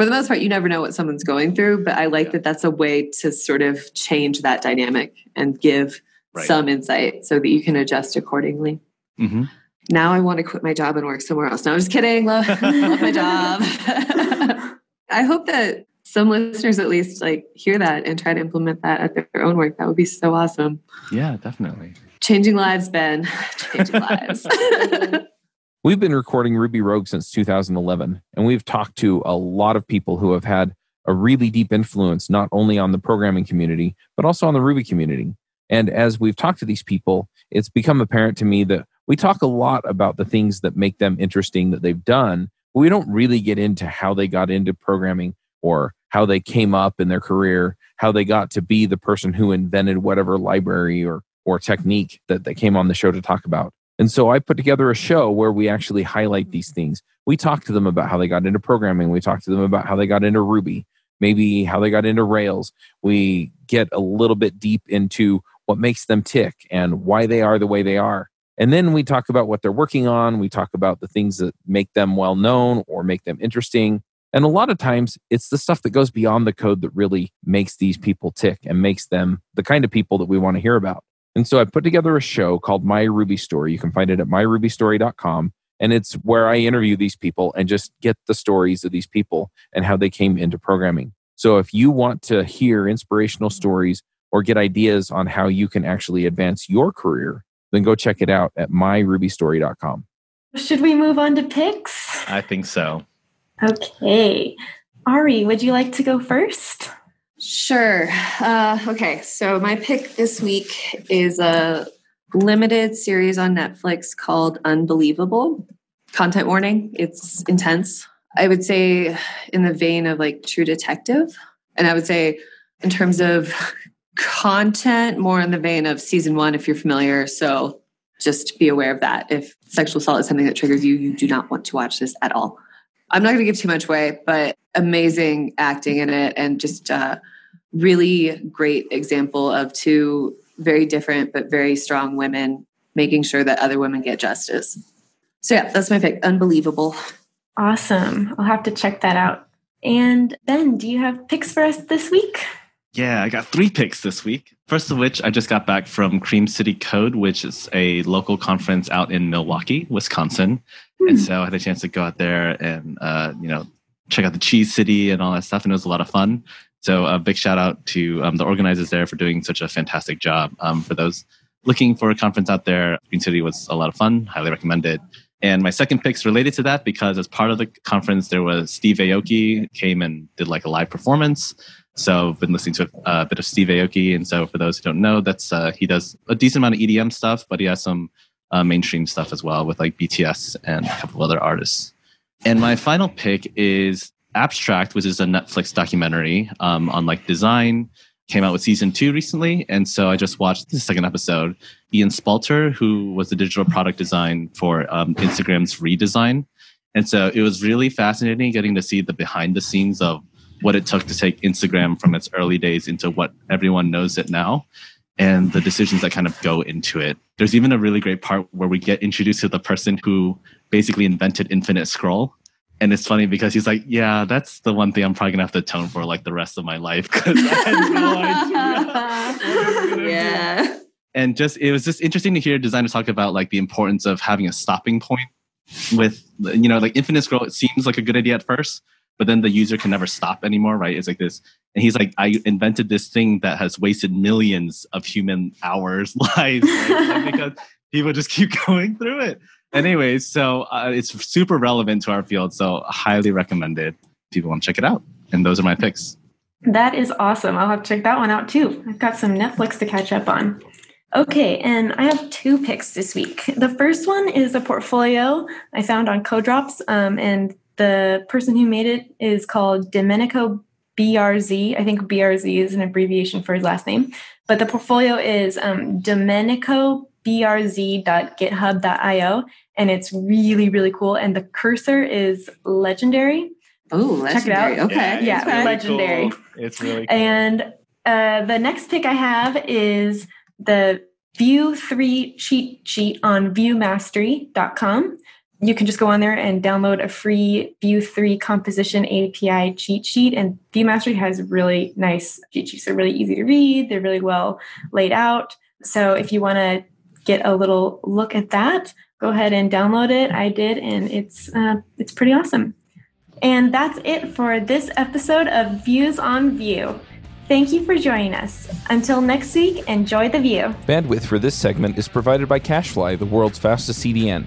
for the most part, you never know what someone's going through. But I like
Yeah.
that that's a way to sort of change that dynamic and give
Right.
some insight so that you can adjust accordingly.
hmm
Now I want to quit my job and work somewhere else. No, I'm just kidding. Love, love my job. I hope that some listeners at least like hear that and try to implement that at their own work. That would be so awesome.
Yeah, definitely.
Changing lives, Ben. Changing lives.
We've been recording Ruby Rogues since 2011, and we've talked to a lot of people who have had a really deep influence, not only on the programming community, but also on the Ruby community. And as we've talked to these people, it's become apparent to me that we talk a lot about the things that make them interesting that they've done, but we don't really get into how they got into programming or how they came up in their career, how they got to be the person who invented whatever library or, or technique that they came on the show to talk about. And so I put together a show where we actually highlight these things. We talk to them about how they got into programming. We talk to them about how they got into Ruby, maybe how they got into Rails. We get a little bit deep into what makes them tick and why they are the way they are. And then we talk about what they're working on. We talk about the things that make them well known or make them interesting. And a lot of times it's the stuff that goes beyond the code that really makes these people tick and makes them the kind of people that we want to hear about. And so I put together a show called My Ruby Story. You can find it at myrubystory.com. And it's where I interview these people and just get the stories of these people and how they came into programming. So if you want to hear inspirational stories or get ideas on how you can actually advance your career, then go check it out at myrubystory.com.
Should we move on to picks?
I think so.
Okay. Ari, would you like to go first?
Sure. Uh, okay. So my pick this week is a limited series on Netflix called Unbelievable. Content warning, it's intense. I would say in the vein of like True Detective. And I would say in terms of content, more in the vein of season one, if you're familiar. So just be aware of that. If sexual assault is something that triggers you, you do not want to watch this at all. I'm not going to give too much away, but amazing acting in it and just uh, really great example of two very different but very strong women making sure that other women get justice. So yeah, that's my pick. Unbelievable.
Awesome. I'll have to check that out. And Ben, do you have picks for us this week?
Yeah, I got three picks this week. First of which, I just got back from Cream City Code, which is a local conference out in Milwaukee, Wisconsin. And so I had a chance to go out there and, uh, you know, check out the Cheese City and all that stuff. And it was a lot of fun. So a big shout out to um, the organizers there for doing such a fantastic job. Um, for those looking for a conference out there, Cream City was a lot of fun. Highly recommend it. And my second pick's related to that because as part of the conference, there was Steve Aoki came and did like a live performance. So I've been listening to a, a bit of Steve Aoki. And so for those who don't know, that's uh, he does a decent amount of EDM stuff, but he has some uh, mainstream stuff as well with like BTS and a couple other artists. And my final pick is Abstract, which is a Netflix documentary um, on like design. Came out with season two recently, and so I just watched the second episode. Ian Spalter, who was the digital product design for um, Instagram's redesign, and so it was really fascinating getting to see the behind the scenes of what it took to take Instagram from its early days into what everyone knows it now and the decisions that kind of go into it. There's even a really great part where we get introduced to the person who basically invented Infinite Scroll. And it's funny because he's like, yeah, that's the one thing I'm probably gonna have to atone for like the rest of my life because I had no idea. yeah. And just it was just interesting to hear designers talk about like the importance of having a stopping point with you know like infinite scroll. It seems like a good idea at first, but then the user can never stop anymore, right? It's like this. And he's like, I invented this thing that has wasted millions of human hours lives right? because people just keep going through it. Anyways, so uh, it's super relevant to our field. So highly recommended. People want to check it out. And those are my picks.
That is awesome. I'll have to check that one out too. I've got some Netflix to catch up on. Okay, and I have two picks this week. The first one is a portfolio I found on Codrops, um, and the person who made it is called Domenico BRZ. I think BRZ is an abbreviation for his last name, but the portfolio is um, domenicobrz.github.io, and it's really, really cool. And the cursor is legendary.
Oh, Check it out. Okay.
Yeah, yeah legendary.
Cool. It's really
cool. And uh, the next pick I have is the Vue 3 cheat sheet on vuemastery.com you can just go on there and download a free Vue 3 composition API cheat sheet. And Vue Mastery has really nice cheat sheets. They're really easy to read, they're really well laid out. So if you want to get a little look at that, go ahead and download it. I did, and it's uh, it's pretty awesome. And that's it for this episode of Views on Vue. Thank you for joining us. Until next week, enjoy the view.
Bandwidth for this segment is provided by CacheFly, the world's fastest CDN.